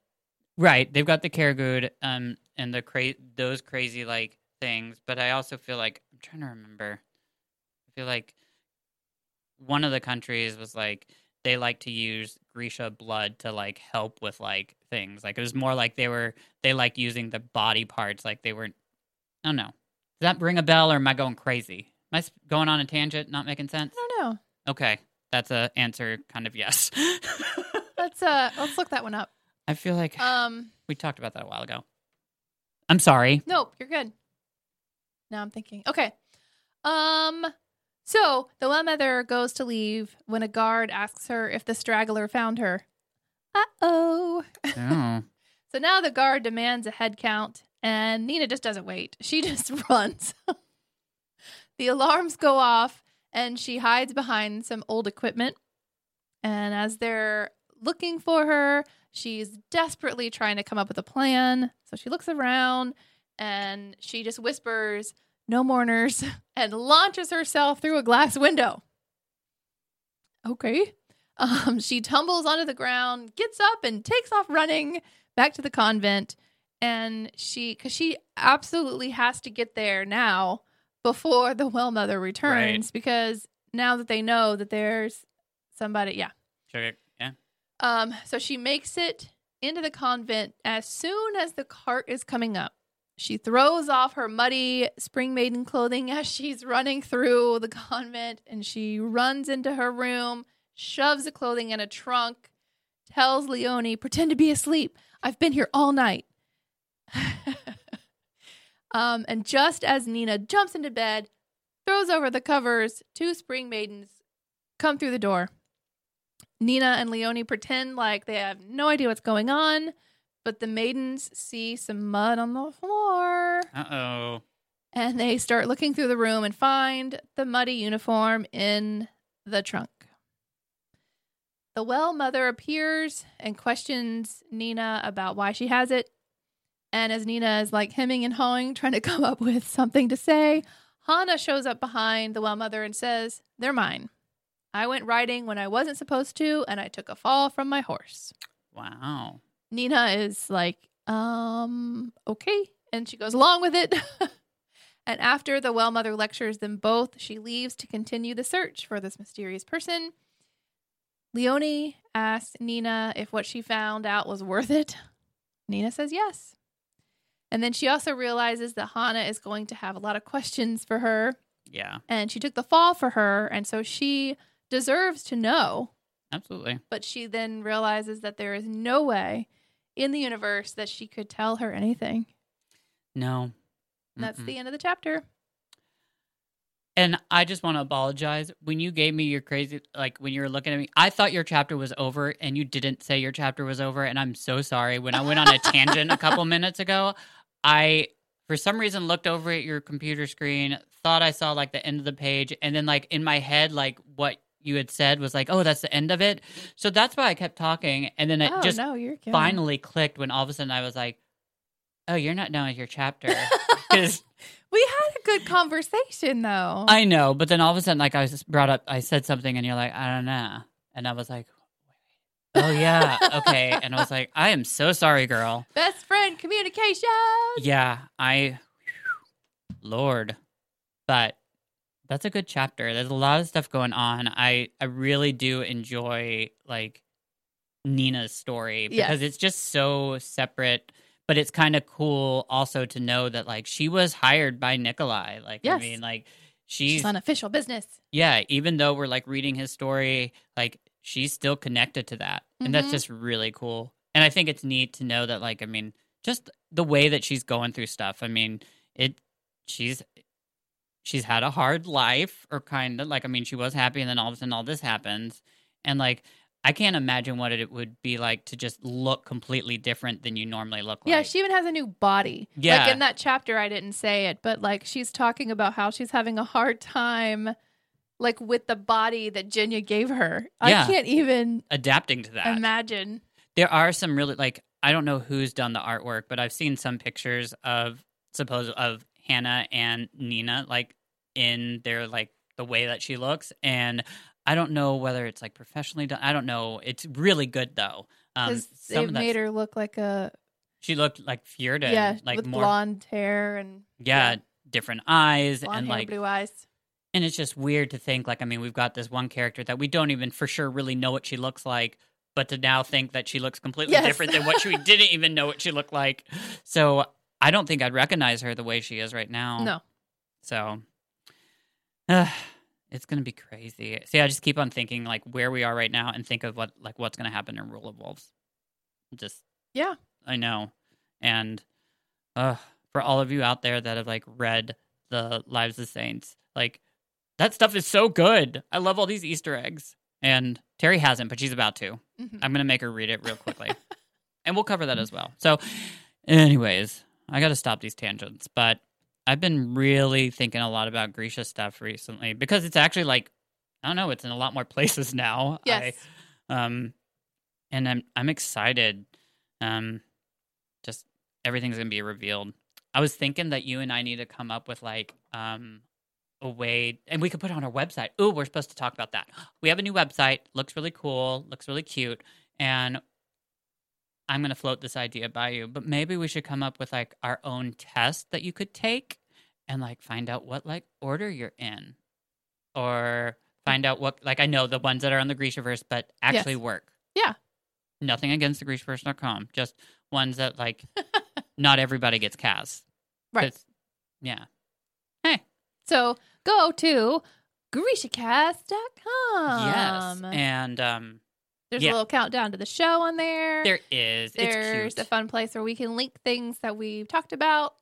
Right, they've got the Kherguud um and the cra- those crazy like things, but I also feel like I'm trying to remember. I feel like one of the countries was like they like to use Grisha blood to like help with like things. Like it was more like they were they like using the body parts like they weren't I don't know. Does that ring a bell or am I going crazy? Am I going on a tangent, not making sense? I don't know. Okay. That's a answer kind of yes. Let's uh let's look that one up. I feel like Um, we talked about that a while ago. I'm sorry. nope, you're good. Now I'm thinking. Okay. Um, so the well mother goes to leave when a guard asks her if the straggler found her. Uh oh. Oh. So now the guard demands a head count, and Nina just doesn't wait. She just runs. the alarms go off, and she hides behind some old equipment. And as they're looking for her, she's desperately trying to come up with a plan. So she looks around and she just whispers, No mourners, and launches herself through a glass window. Okay. Um, she tumbles onto the ground, gets up, and takes off running back to the convent. And she, because she absolutely has to get there now before the well mother returns because now that they know that there's somebody, yeah. Sure. Yeah. Um, so she makes it into the convent as soon as the cart is coming up. She throws off her muddy spring maiden clothing as she's running through the convent and she runs into her room, shoves the clothing in a trunk, tells Leonie, pretend to be asleep. I've been here all night. um, and just as Nina jumps into bed, throws over the covers, two spring maidens come through the door. Nina and Leonie pretend like they have no idea what's going on, but the maidens see some mud on the floor Uh oh. and they start looking through the room and find the muddy uniform in the trunk. The well mother appears and questions Nina about why she has it. And as Nina is like hemming and hawing, trying to come up with something to say, Hanne shows up behind the well mother and says, They're mine. I went riding when I wasn't supposed to, and I took a fall from my horse. Wow. Nina is like, um, okay. And she goes along with it. and after the well mother lectures them both, she leaves to continue the search for this mysterious person. Leonie asks Nina if what she found out was worth it. Nina says yes. And then she also realizes that Hanne is going to have a lot of questions for her. Yeah. And she took the fall for her. And so she deserves to know Absolutely. but she then realizes that there is no way in the universe that she could tell her anything. No. And that's Mm-mm. the end of the chapter. And I just want to apologize. When you gave me your crazy, like when you were looking at me, I thought your chapter was over and you didn't say your chapter was over. And I'm so sorry. When I went on a tangent a couple minutes ago, I, for some reason, looked over at your computer screen, thought I saw like the end of the page. And then, like, in my head, like what you had said was like, oh, that's the end of it. So that's why I kept talking. And then it oh just no, finally clicked when all of a sudden I was like, oh, you're not done with your chapter. Because we had a good conversation though. I know, but then all of a sudden, like I was brought up, I said something, and you're like, I don't know, and I was like, oh yeah, okay, and I was like, I am so sorry, girl. Best friend communication. Yeah, I, Lord, but that's a good chapter. There's a lot of stuff going on. I I really do enjoy like Nina's story because Yes. it's just so separate. But it's kind of cool also to know that like she was hired by Nikolai. Like I mean, like She's she's on official business. yeah, even though we're like reading his story, like she's still connected to that. And that's Mhm. just really cool. And I think it's neat to know that like I mean, just the way that she's going through stuff. I mean, it she's she's had a hard life or kind of like I mean, she was happy and then all of a sudden all this happens. And like I can't imagine what it would be like to just look completely different than you normally look like. Yeah, she even has a new body. Yeah. Like in that chapter, I didn't say it, but like she's talking about how she's having a hard time, like with the body that Genya gave her. Yeah. I can't even adapting to that. imagine. there are some really like I don't know who's done the artwork, but I've seen some pictures of suppose of Hanne and Nina like in their like the way that she looks and I don't know whether it's like professionally done. I don't know. It's really good though. Um Because some they of that- made her look like a she looked like Fjerda, yeah, like more blonde hair and yeah, yeah. different eyes blonde and hair, like blue eyes. and it's just weird to think like I mean we've got this one character that we don't even for sure really know what she looks like, but to now think that she looks completely Yes. different than what she we didn't even know what she looked like. So I don't think I'd recognize her the way she is right now. No, So uh, it's gonna be crazy. See, I just keep on thinking like where we are right now and think of what like what's gonna happen in Rule of Wolves. Just Yeah. I know. And uh for all of you out there that have like read the Lives of Saints, like that stuff is so good. I love all these Easter eggs. And Terry hasn't, but she's about to. Mhm. I'm gonna make her read it real quickly. and we'll cover that as well. So anyways, I gotta stop these tangents, but I've been really thinking a lot about Grisha stuff recently because it's actually like I don't know, it's in a lot more places now. yes, I, um and I'm I'm excited. Um just everything's gonna be revealed. I was thinking that you and I need to come up with like um a way and we could put it on our website. Oh, we're supposed to talk about that. We have a new website, looks really cool, looks really cute, and I'm gonna float this idea by you, but maybe we should come up with like our own test that you could take and like find out what like order you're in or find out what like I know the ones that are on the Grishaverse but actually Yes. work. Yeah. Nothing against the Grishaverse.com, just ones that like not everybody gets cast. Right. Yeah. Hey. So go to GrishaCast.com. yes. And um There's yeah. a little countdown to the show on there. there is There's a fun place where we can link things that we've talked about.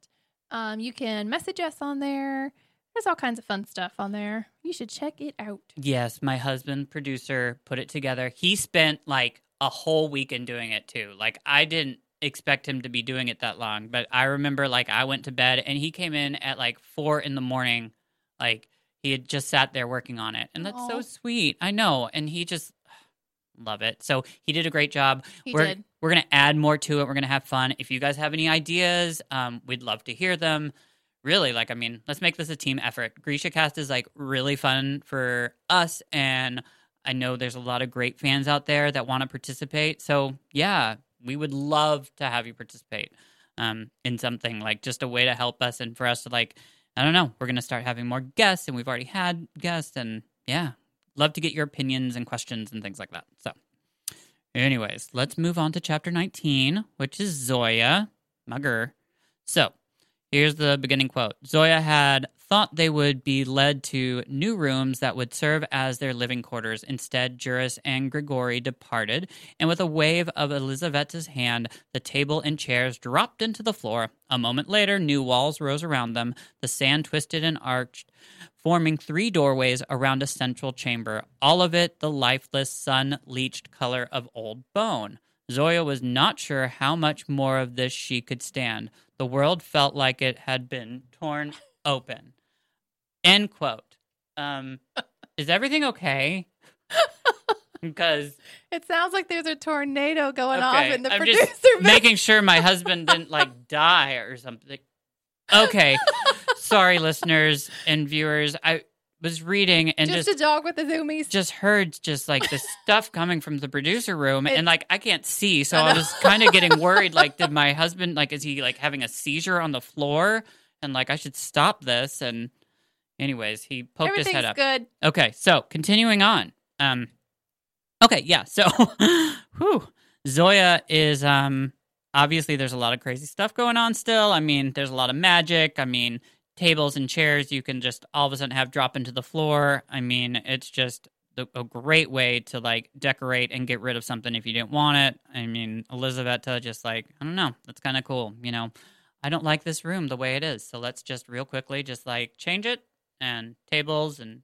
Um, you can message us on there. There's all kinds of fun stuff on there. You should check it out. Yes, my husband, producer, put it together. He spent like a whole weekend doing it too. Like I didn't expect him to be doing it that long, but I remember like I went to bed and he came in at like four in the morning. Like he had just sat there working on it, and that's so sweet. I know, and he just love it. So he did a great job. He we're did. we're gonna add more to it. We're gonna have fun. If you guys have any ideas, um, we'd love to hear them. Really, like I mean, let's make this a team effort. Grisha Cast is like really fun for us, and I know there's a lot of great fans out there that want to participate. So yeah, we would love to have you participate um, in something like just a way to help us and for us to like I don't know. We're gonna start having more guests, and we've already had guests, and yeah, love to get your opinions and questions and things like that. So. Anyways, let's move on to chapter 19, which is Zoya, Mugger. So, here's the beginning quote Zoya had thought they would be led to new rooms that would serve as their living quarters. Instead, Juris and Grigori departed, and with a wave of Elizaveta's hand, the table and chairs dropped into the floor. A moment later, new walls rose around them. The sand twisted and arched, forming three doorways around a central chamber, all of it the lifeless, sun leached color of old bone. Zoya was not sure how much more of this she could stand. The world felt like it had been torn open. End quote. Um, is everything okay? because It sounds like there's a tornado going off in the I'm producer just making sure my husband didn't like die or something. Okay. Sorry, listeners and viewers. I was reading and just, just a dog with the zoomies. just heard just like the stuff coming from the producer room It's- and like I can't see so I I, was kind of getting worried like did my husband like is he like having a seizure on the floor and like I should stop this and anyways he poked his head up good. Okay, so continuing on. Um Okay, yeah. So whew, Zoya is um obviously there's a lot of crazy stuff going on still. I mean, there's a lot of magic. I mean, tables and chairs you can just all of a sudden have drop into the floor. I mean, it's just a great way to like decorate and get rid of something if you didn't want it. I mean, Elizaveta just like, I don't know, that's kind of cool, you know. I don't like this room the way it is. So let's just real quickly just like change it and tables and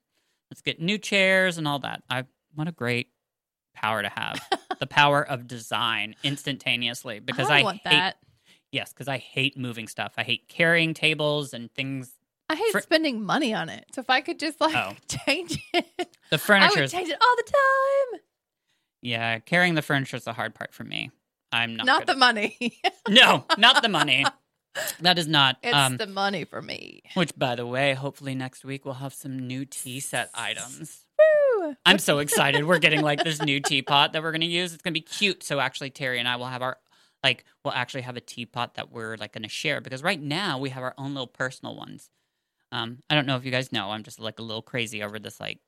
let's get new chairs and all that. I what a great power to have. the power of design instantaneously because I I, want hate that. Yes, because I hate moving stuff. I hate carrying tables and things. I hate fr- spending money on it. So if I could just like Oh. change it, The I furniture would change it all the time. yeah, carrying the furniture is the hard part for me. I'm not Not the at- money. no, not the money. That is not. it's um, the money for me. which, by the way, hopefully next week we'll have some new tea set items. Woo. I'm so excited. We're getting like this new teapot that we're going to use. It's going to be cute. So actually, Terry and I will have our like we'll actually have a teapot that we're like going to share because right now we have our own little personal ones. Um, I don't know if you guys know. I'm just like a little crazy over this like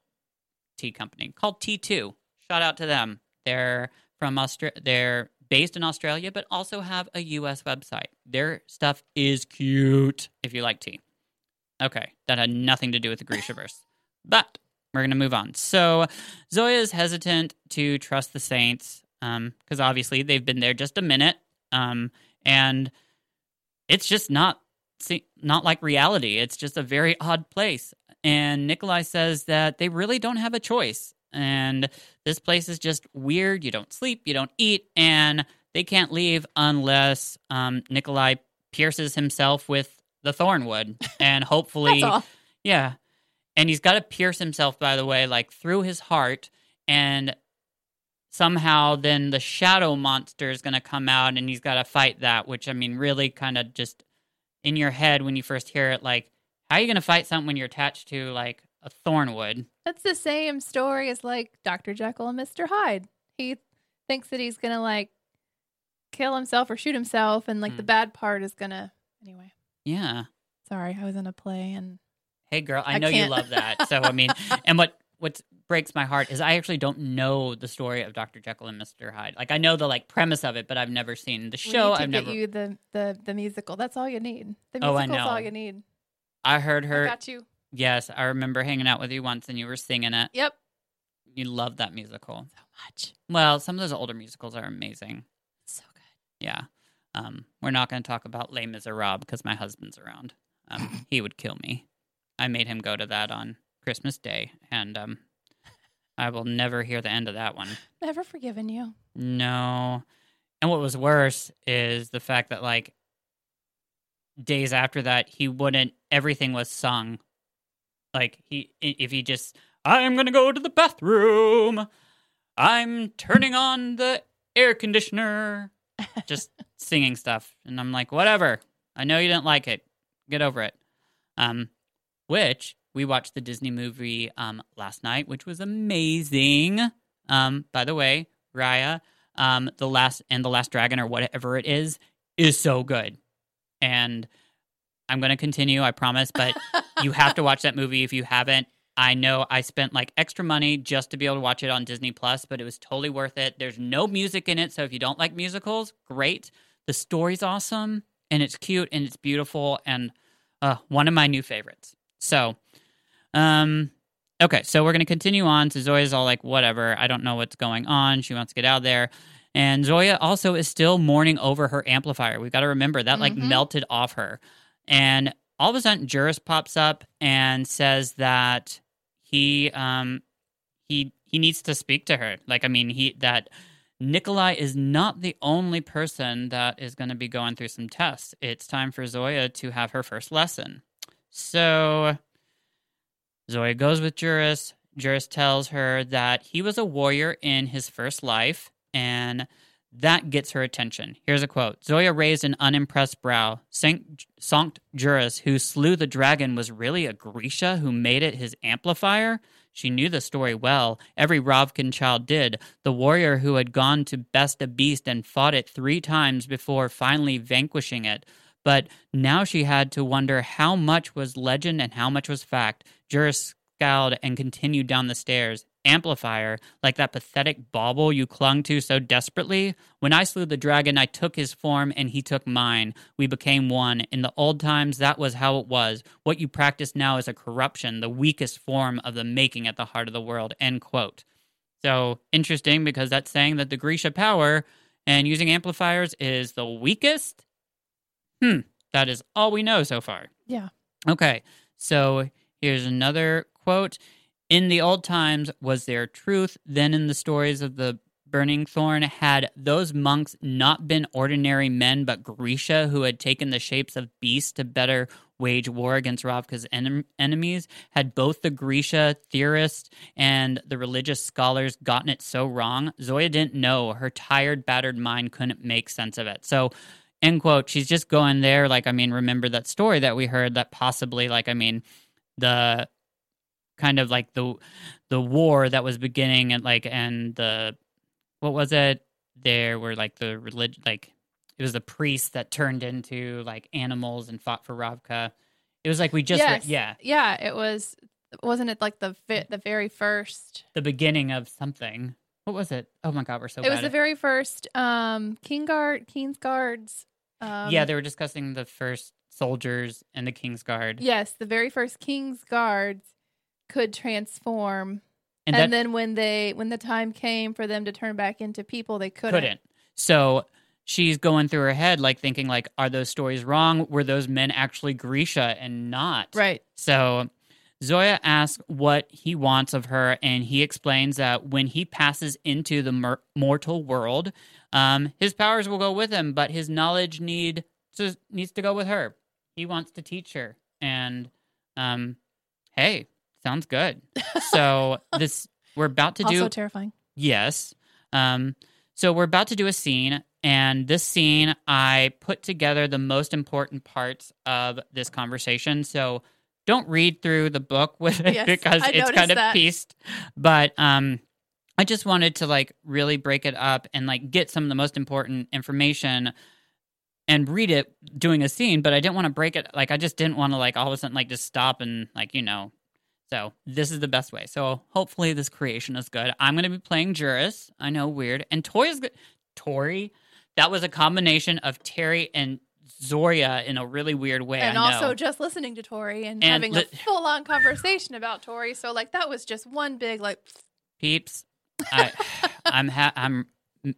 tea company called T2. Shout out to them. They're from Australia. They're based in Australia, but also have a U.S. website. Their stuff is cute. If you like tea. Okay, that had nothing to do with the Grishaverse, but we're gonna move on. So Zoya is hesitant to trust the Saints because obviously they've been there just a minute, um, and it's just not not like reality. It's just a very odd place. And Nikolai says that they really don't have a choice, and this place is just weird. You don't sleep, you don't eat, and they can't leave unless um, Nikolai pierces himself with the thornwood, and hopefully, yeah. And he's got to pierce himself, by the way, like through his heart. And somehow then the shadow monster is going to come out and he's got to fight that, which I mean, really kind of just in your head when you first hear it, like, how are you going to fight something when you're attached to like a thornwood? That's the same story as like Dr. Jekyll and Mr. Hyde. He thinks that he's gonna like kill himself or shoot himself, and like the Hmm. bad part is gonna anyway. Yeah. Sorry, I was in a play and Hey, girl, I, I know you can't. love that. So I mean, and what what breaks my heart is I actually don't know the story of Dr. Jekyll and Mr. Hyde. Like I know the like premise of it, but I've never seen the show. I've get never. you the, the the musical. That's all you need. The Oh, I musical's all you need. I heard I her. got you. Yes, I remember hanging out with you once, and you were singing it. Yep. You love that musical. So much. Well, some of those older musicals are amazing. So good. Yeah. Um, we're not going to talk about Les Miserables because my husband's around. Um, he would kill me. I made him go to that on Christmas Day, and um, I will never hear the end of that one. Never forgiven you. No. And what was worse is the fact that, like, days after that, he wouldn't, everything was sung. Like, he, if he just, I'm going to go to the bathroom, I'm turning on the air conditioner, just singing stuff. And I'm like, whatever. I know you didn't like it. Get over it. Um, which we watched the Disney movie um last night, which was amazing. Um, by the way, Raya, um, the last and the last dragon or whatever it is, is so good. And I'm gonna continue, I promise, but you have to watch that movie if you haven't. I know I spent like extra money just to be able to watch it on Disney Plus, but it was totally worth it. There's no music in it, so if you don't like musicals, great. The story's awesome and it's cute and it's beautiful and uh, one of my new favorites. So, um, okay, so we're gonna continue on. So Zoya's all like, whatever, I don't know what's going on. She wants to get out there. And Zoya also is still mourning over her amplifier. We've got to remember that like Mhm. melted off her. And all of a sudden Juris pops up and says that he um he he needs to speak to her. Like I mean he that Nikolai is not the only person that is going to be going through some tests. It's time for Zoya to have her first lesson. So Zoya goes with Juris. Juris tells her that he was a warrior in his first life, and that gets her attention. Here's a quote Zoya raised an unimpressed brow. Sankt, Sankt Juris, who slew the dragon, was really a Grisha who made it his amplifier? She knew the story well. Every Ravkan child did. The warrior who had gone to best a beast and fought it three times before finally vanquishing it. But now she had to wonder how much was legend and how much was fact. Juris scowled and continued down the stairs. Amplifier, like that pathetic bauble you clung to so desperately. When I slew the dragon, I took his form and he took mine. We became one. In the old times, that was how it was. What you practice now is a corruption, the weakest form of the making at the heart of the world. End quote. So interesting because that's saying that the Grisha power and using amplifiers is the weakest. Hmm. That is all we know so far. Yeah. Okay, so here's another quote. In the old times was there truth, then in the stories of the burning thorn had those monks not been ordinary men but Grisha who had taken the shapes of beasts to better wage war against Ravka's enem- enemies? Had both the Grisha theorists and the religious scholars gotten it so wrong? Zoya didn't know. Her tired, battered mind couldn't make sense of it. So end quote she's just going there like i mean remember that story that we heard that possibly like i mean the kind of like the the war that was beginning and like and the what was it there were like the religion like it was the priests that turned into like animals and fought for ravka it was like we just re- yeah Yeah. It was. Wasn't it like the vi- the very first? the beginning of something what was it oh my god we're so it was the very first um King Guard King's Guards. Um, yeah they were discussing the first soldiers and the king's guard Yes, the very first King's Guards could transform, and, and, that then when they when the time came for them to turn back into people, they couldn't. couldn't. So she's going through her head, like thinking, like, are those stories wrong? Were those men actually Grisha and not? Right. So Zoya asks what he wants of her, and he explains that when he passes into the mor- mortal world, um, his powers will go with him, but his knowledge need to, needs to go with her. He wants to teach her, and um, hey, sounds good. So this we're about to do also terrifying. Yes. Um, so we're about to do a scene, and this scene, I put together the most important parts of this conversation. So don't read through the book with it Yes, because I it's kind of that. pieced. But um, I just wanted to like really break it up and like get some of the most important information and read it doing a scene, but I didn't want to break it. Like I just didn't want to like all of a sudden like just stop and like you know. So this is the best way. So hopefully this creation is good. I'm gonna be playing Juris. I know weird and Tori is good. Tori, that was a combination of Terry and Zoya in a really weird way. and I know. also just listening to Tori and, And having li- a full on conversation about Tori. So like that was just one big like peeps. I, I'm ha- I'm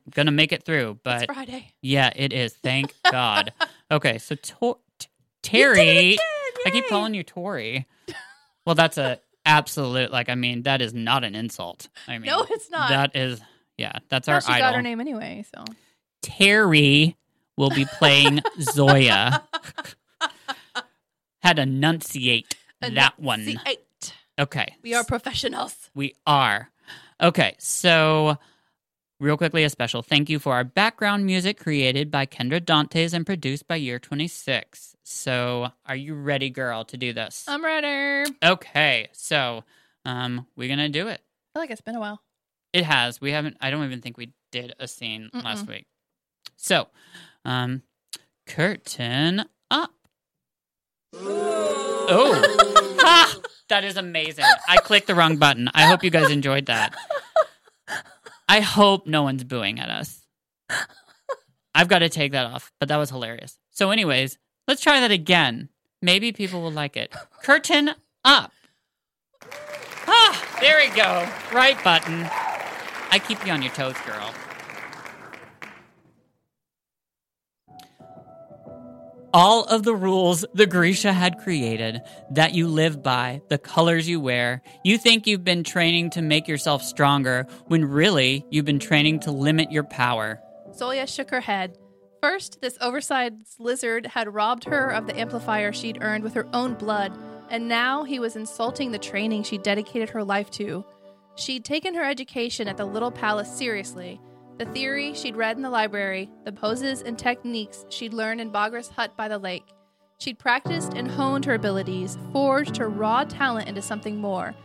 gonna make it through, it's but Friday. yeah, it is. Thank God. Okay, so to- T- You did it Terry, again! I keep calling you Tori. Well, that's a absolute like. I mean, that is not an insult. I mean, No, it's not. That is, yeah, that's Now our she idol. got her name anyway. So Terry will be playing Zoya. Had to enunciate that one. Enunciate. Okay, We are professionals. We are. Okay, so real quickly, a special thank you for our background music created by Kendra Dantes and produced by Year 26. So, are you ready, girl, to do this? I'm ready. okay, so um, we're gonna do it. I feel like it's been a while. It has. We haven't. I don't even think we did a scene last Mm-mm. week. So, um, curtain up. Oh, ha! That is amazing. I clicked the wrong button. I hope you guys enjoyed that. I hope no one's booing at us. I've got to take that off, but that was hilarious. So, anyways, let's try that again. Maybe people will like it. Curtain up. Ah, there we go. Right button. I keep you on your toes, girl. All of the rules the Grisha had created that you live by, the colors you wear, you think you've been training to make yourself stronger when really you've been training to limit your power. Zoya shook her head. First, this oversized lizard had robbed her of the amplifier she'd earned with her own blood, and now he was insulting the training she dedicated her life to. She'd taken her education at the Little Palace seriously. The theory she'd read in the library, the poses and techniques she'd learned in Bagra's hut by the lake. She'd practiced and honed her abilities, forged her raw talent into something more.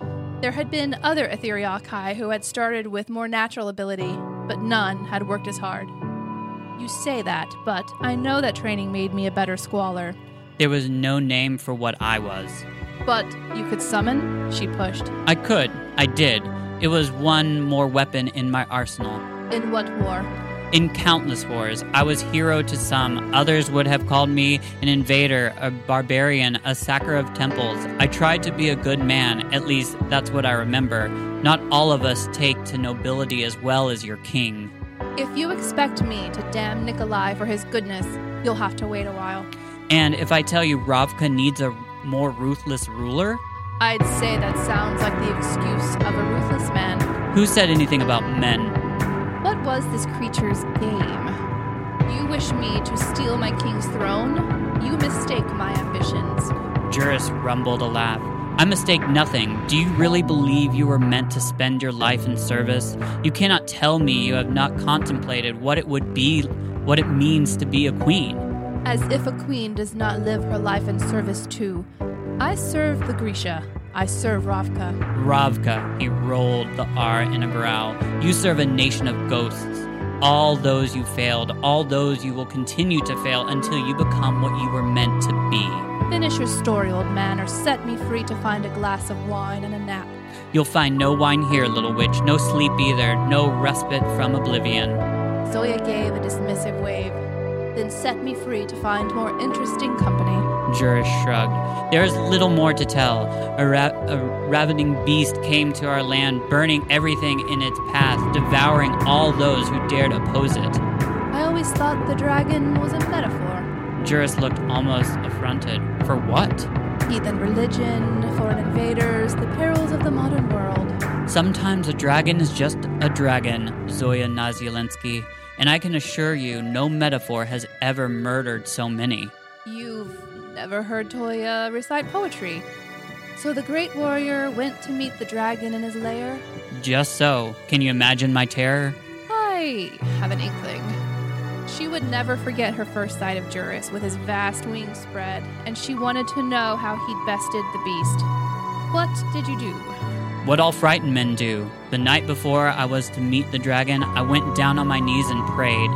There had been other Etherealki who had started with more natural ability, but none had worked as hard. You say that, but I know that training made me a better squaller. There was no name for what I was. But you could summon? She pushed. I could. I did. It was one more weapon in my arsenal. In what war? In countless wars, I was hero to some. Others would have called me an invader, a barbarian, a sacker of temples. I tried to be a good man, at least that's what I remember. Not all of us take to nobility as well as your king. If you expect me to damn Nikolai for his goodness, you'll have to wait a while. And if I tell you Ravka needs a more ruthless ruler, I'd say that sounds like the excuse of a ruthless man. who said anything about men? What was this creature's game? You wish me to steal my king's throne? You mistake my ambitions. Juris rumbled a laugh. I mistake nothing. Do you really believe you were meant to spend your life in service? You cannot tell me you have not contemplated what it would be, what it means to be a queen. As if a queen does not live her life in service too. I serve the Grisha. I serve Ravka. Ravka, he rolled the R in a growl. You serve a nation of ghosts. All those you failed, all those you will continue to fail until you become what you were meant to be. Finish your story, old man, or set me free to find a glass of wine and a nap. You'll find no wine here, little witch, no sleep either, no respite from oblivion. Zoya gave a dismissive wave, then set me free to find more interesting company. Juris shrugged. There is little more to tell. A, ra- a ravening beast came to our land, burning everything in its path, devouring all those who dared oppose it. I always thought the dragon was a metaphor. Juris looked almost affronted. For what? Heathen religion, foreign invaders, the perils of the modern world. Sometimes a dragon is just a dragon, Zoya Nazyalensky, and I can assure you no metaphor has ever murdered so many. You've never heard Tolya recite poetry. So the great warrior went to meet the dragon in his lair? Just so. Can you imagine my terror? I have an inkling. She would never forget her first sight of Juris with his vast wings spread, and she wanted to know how he'd bested the beast. What did you do? What all frightened men do. The night before I was to meet the dragon, I went down on my knees and prayed.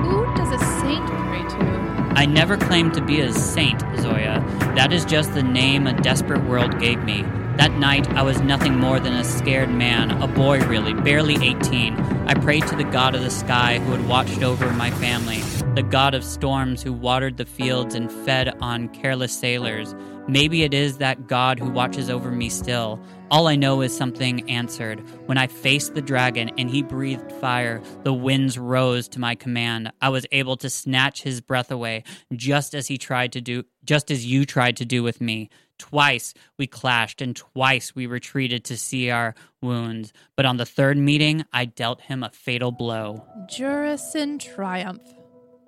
Who does a saint pray to? I never claimed to be a saint, Zoya. That is just the name a desperate world gave me. That night, I was nothing more than a scared man, a boy really, barely 18. I prayed to the God of the sky who had watched over my family, the God of storms who watered the fields and fed on careless sailors. Maybe it is that God who watches over me still. All I know is something answered. When I faced the dragon and he breathed fire, the winds rose to my command. I was able to snatch his breath away, just as he tried to do, just as you tried to do with me. Twice we clashed and twice we retreated to see our wounds. But on the third meeting, I dealt him a fatal blow. Juris in triumph.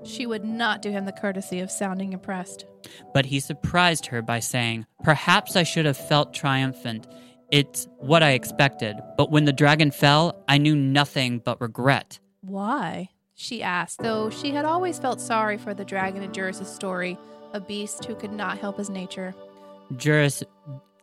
She would not do him the courtesy of sounding impressed. But he surprised her by saying, Perhaps I should have felt triumphant. It's what I expected. But when the dragon fell, I knew nothing but regret. Why? She asked, though she had always felt sorry for the dragon in Juris' story, a beast who could not help his nature. Juris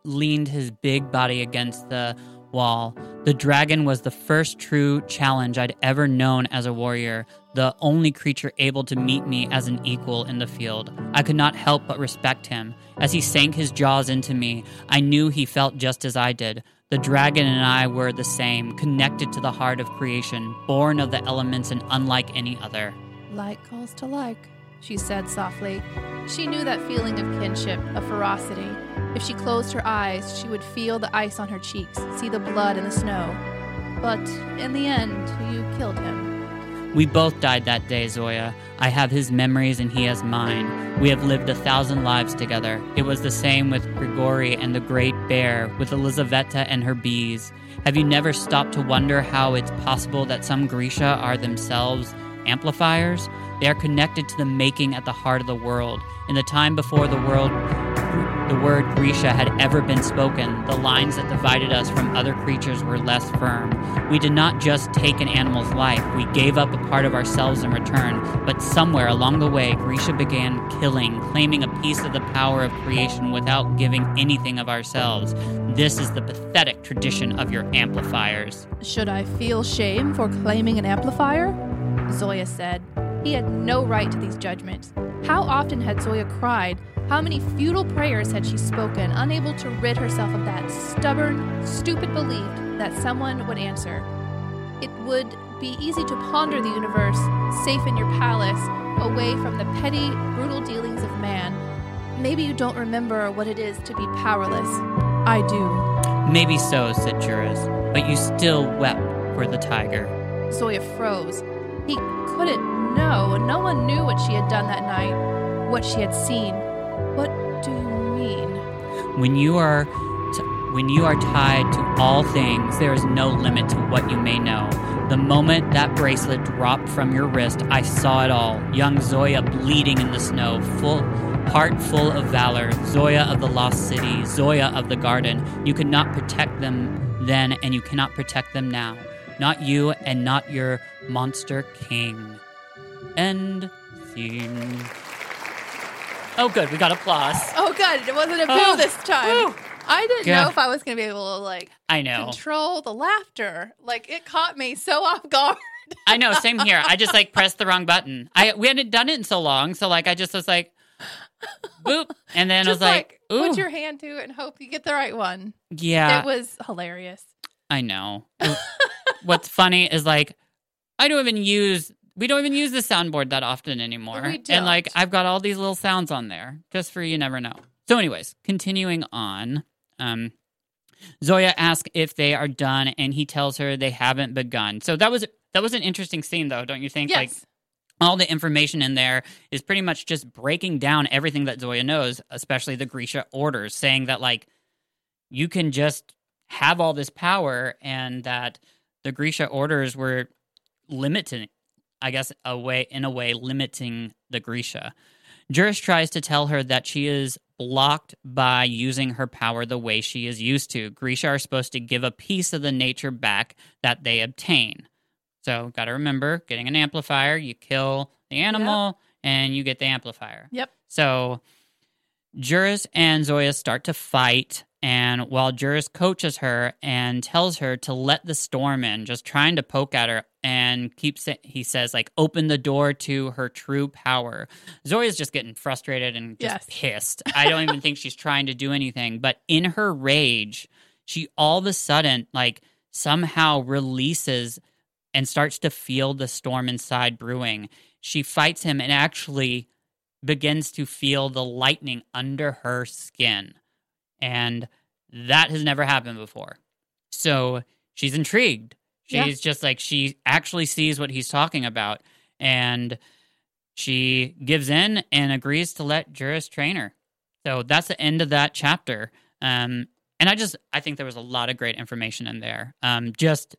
leaned his big body against the wall. The dragon was the first true challenge I'd ever known as a warrior, the only creature able to meet me as an equal in the field. I could not help but respect him. As he sank his jaws into me, I knew he felt just as I did. The dragon and I were the same, connected to the heart of creation, born of the elements and unlike any other. Like calls to like, she said softly. She knew that feeling of kinship, of ferocity. If she closed her eyes, she would feel the ice on her cheeks, see the blood in the snow. But in the end, you killed him. We both died that day, Zoya. I have his memories and he has mine. We have lived a thousand lives together. It was the same with Grigori and the great bear, with Elizaveta and her bees. Have you never stopped to wonder how it's possible that some Grisha are themselves amplifiers? They are connected to the making at the heart of the world. In the time before the world the word Grisha had ever been spoken, the lines that divided us from other creatures were less firm. We did not just take an animal's life, we gave up a part of ourselves in return, but somewhere along the way, Grisha began killing, claiming a piece of the power of creation without giving anything of ourselves. This is the pathetic tradition of your amplifiers. Should I feel shame for claiming an amplifier? Zoya said. He had no right to these judgments. How often had Zoya cried? How many futile prayers had she spoken, unable to rid herself of that stubborn, stupid belief that someone would answer? It would be easy to ponder the universe, safe in your palace, away from the petty, brutal dealings of man. Maybe you don't remember what it is to be powerless. I do. Maybe so, said Juris, but you still wept for the tiger. Zoya froze. He couldn't know. No one knew what she had done that night, what she had seen. What do you mean? When you are t- when you are tied to all things, there is no limit to what you may know. The moment that bracelet dropped from your wrist, I saw it all. Young Zoya bleeding in the snow, full heart full of valor, Zoya of the lost city, Zoya of the garden. You could not protect them then, and you cannot protect them now. Not you, and not your monster king. End scene. Oh, good. We got applause. Oh, good. It wasn't a boo Oh, this time. woo. I didn't Yeah. know if I was going to be able to like I know. control the laughter. Like it caught me so off guard. I know. Same here. I just like pressed the wrong button. I we hadn't done it in so long, so like I just was like, boop, and then I was like, like, put your hand to it and hope you get the right one. yeah. it was hilarious. I know. What's funny is like I don't even use we don't even use the soundboard that often anymore. We And like. I've got all these little sounds on there just for you never know. So anyways, continuing on, um Zoya asks if they are done and he tells her they haven't begun. So that was that was an interesting scene though, don't you think? Yes. Like all the information in there is pretty much just breaking down everything that Zoya knows, especially the Grisha orders, saying that like you can just have all this power and that the Grisha orders were limiting I guess a way in a way limiting the Grisha. Juris tries to tell her that she is blocked by using her power the way she is used to. Grisha are supposed to give a piece of the nature back that they obtain. So, got to remember, getting an amplifier, you kill the animal and you get the amplifier. Yep. So, Juris and Zoya start to fight, and while Juris coaches her and tells her to let the storm in, just trying to poke at her, and keeps he says like open the door to her true power. Zoria's just getting frustrated and just Yes. pissed. I don't even think she's trying to do anything, but in her rage, she all of a sudden like somehow releases and starts to feel the storm inside brewing. She fights him and actually begins to feel the lightning under her skin. And that has never happened before. So she's intrigued. She's Yeah. just like, she actually sees what he's talking about. And she gives in and agrees to let Juris train her. So that's the end of that chapter. Um, and I just, I think there was a lot of great information in there. Um, just,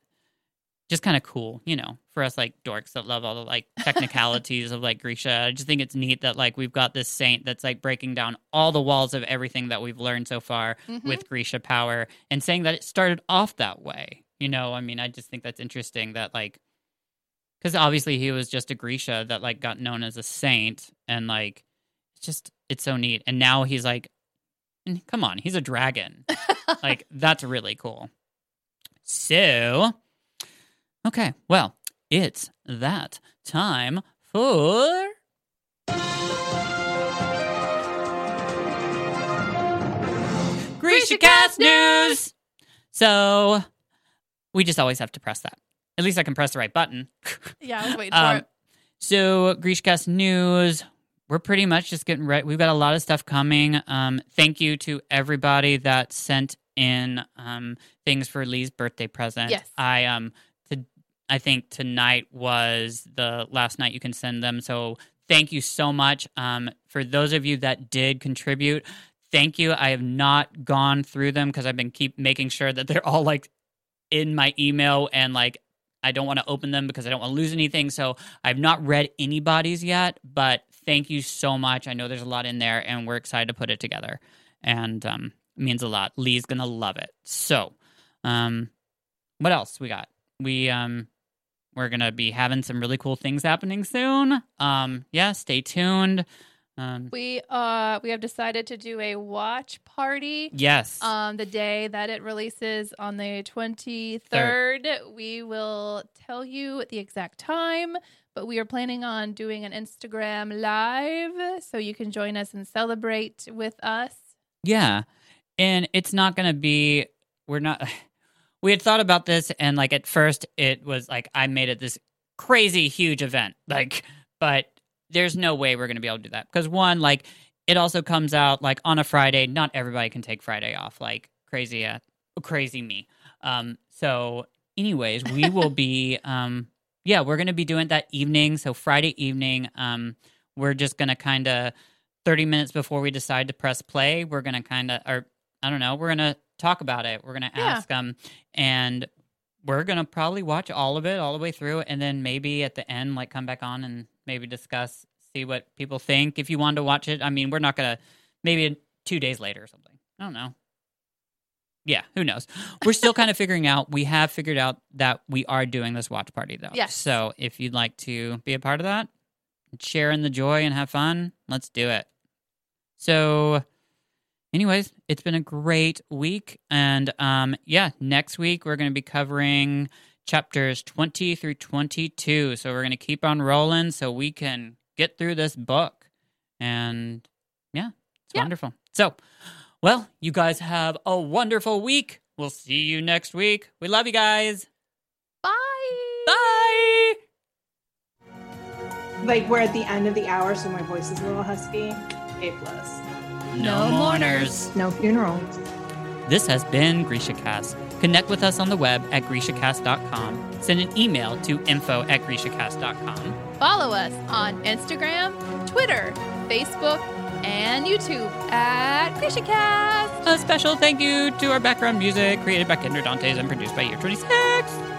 just kind of cool, you know, for us like dorks that love all the like technicalities of like Grisha. I just think it's neat that like we've got this saint that's like breaking down all the walls of everything that we've learned so far Mhm. with Grisha power and saying that it started off that way. You know, I mean, I just think that's interesting that like because obviously he was just a Grisha that like got known as a saint and like it's just it's so neat. And now he's like, come on, he's a dragon. like that's really cool. So, okay, well, it's that time for. GrishaCast News! So, we just always have to press that. At least I can press the right button. yeah, I was waiting for Um, it. so, Grishcast News, we're pretty much just getting ready. We've got a lot of stuff coming. Um, thank you to everybody that sent in um, things for Leigh's birthday present. Yes. I um, to, I think tonight was the last night you can send them. So, thank you so much. Um, for those of you that did contribute, thank you. I have not gone through them because I've been keep making sure that they're all like in my email and like I don't want to open them because I don't want to lose anything. So I've not read anybody's yet, but thank you so much. I know there's a lot in there and we're excited to put it together. And um means a lot. Leigh's gonna love it. So um what else we got? We um we're gonna be having some really cool things happening soon. Um yeah, stay tuned. Um We uh we have decided to do a watch party. yes. Um, the day that it releases on the 23rd, we will tell you the exact time, but we are planning on doing an Instagram live so you can join us and celebrate with us. Yeah. And it's not going to be, we're not, we had thought about this and like at first it was like, I made it this crazy huge event. Like, but there's no way we're going to be able to do that. Because one, like, it also comes out like on a Friday. Not everybody can take Friday off. Like, crazy, uh, crazy me. Um, so, anyways, we will be, um, yeah, we're going to be doing that evening. So, Friday evening, um, we're just going to kind of, 30 minutes before we decide to press play, we're going to kind of, or I don't know, we're going to talk about it. We're going to Yeah. ask them, and we're going to probably watch all of it, all the way through, and then maybe at the end, like come back on and maybe discuss, see what people think. If you want to watch it, I mean, we're not going to, maybe two days later or something. I don't know. Yeah, who knows? We're still kind of figuring out. We have figured out that we are doing this watch party, though. Yes. So if you'd like to be a part of that, share in the joy and have fun, let's do it. So, anyways, it's been a great week. And um, yeah, next week we're going to be covering chapters 20 through 22. So, we're going to keep on rolling so we can get through this book. And yeah, it's Yeah. wonderful. So, well, you guys have a wonderful week. We'll see you next week. We love you guys. Bye. Bye. Like we're at the end of the hour, so my voice is a little husky. A plus. No mourners. No funerals. This has been Grisha GrishaCast. Connect with us on the web at GrishaCast.com. Send an email to info at GrishaCast.com. Follow us on Instagram, Twitter, Facebook, and YouTube at GrishaCast. A special thank you to our background music created by Kendra Dantes and produced by Year 26.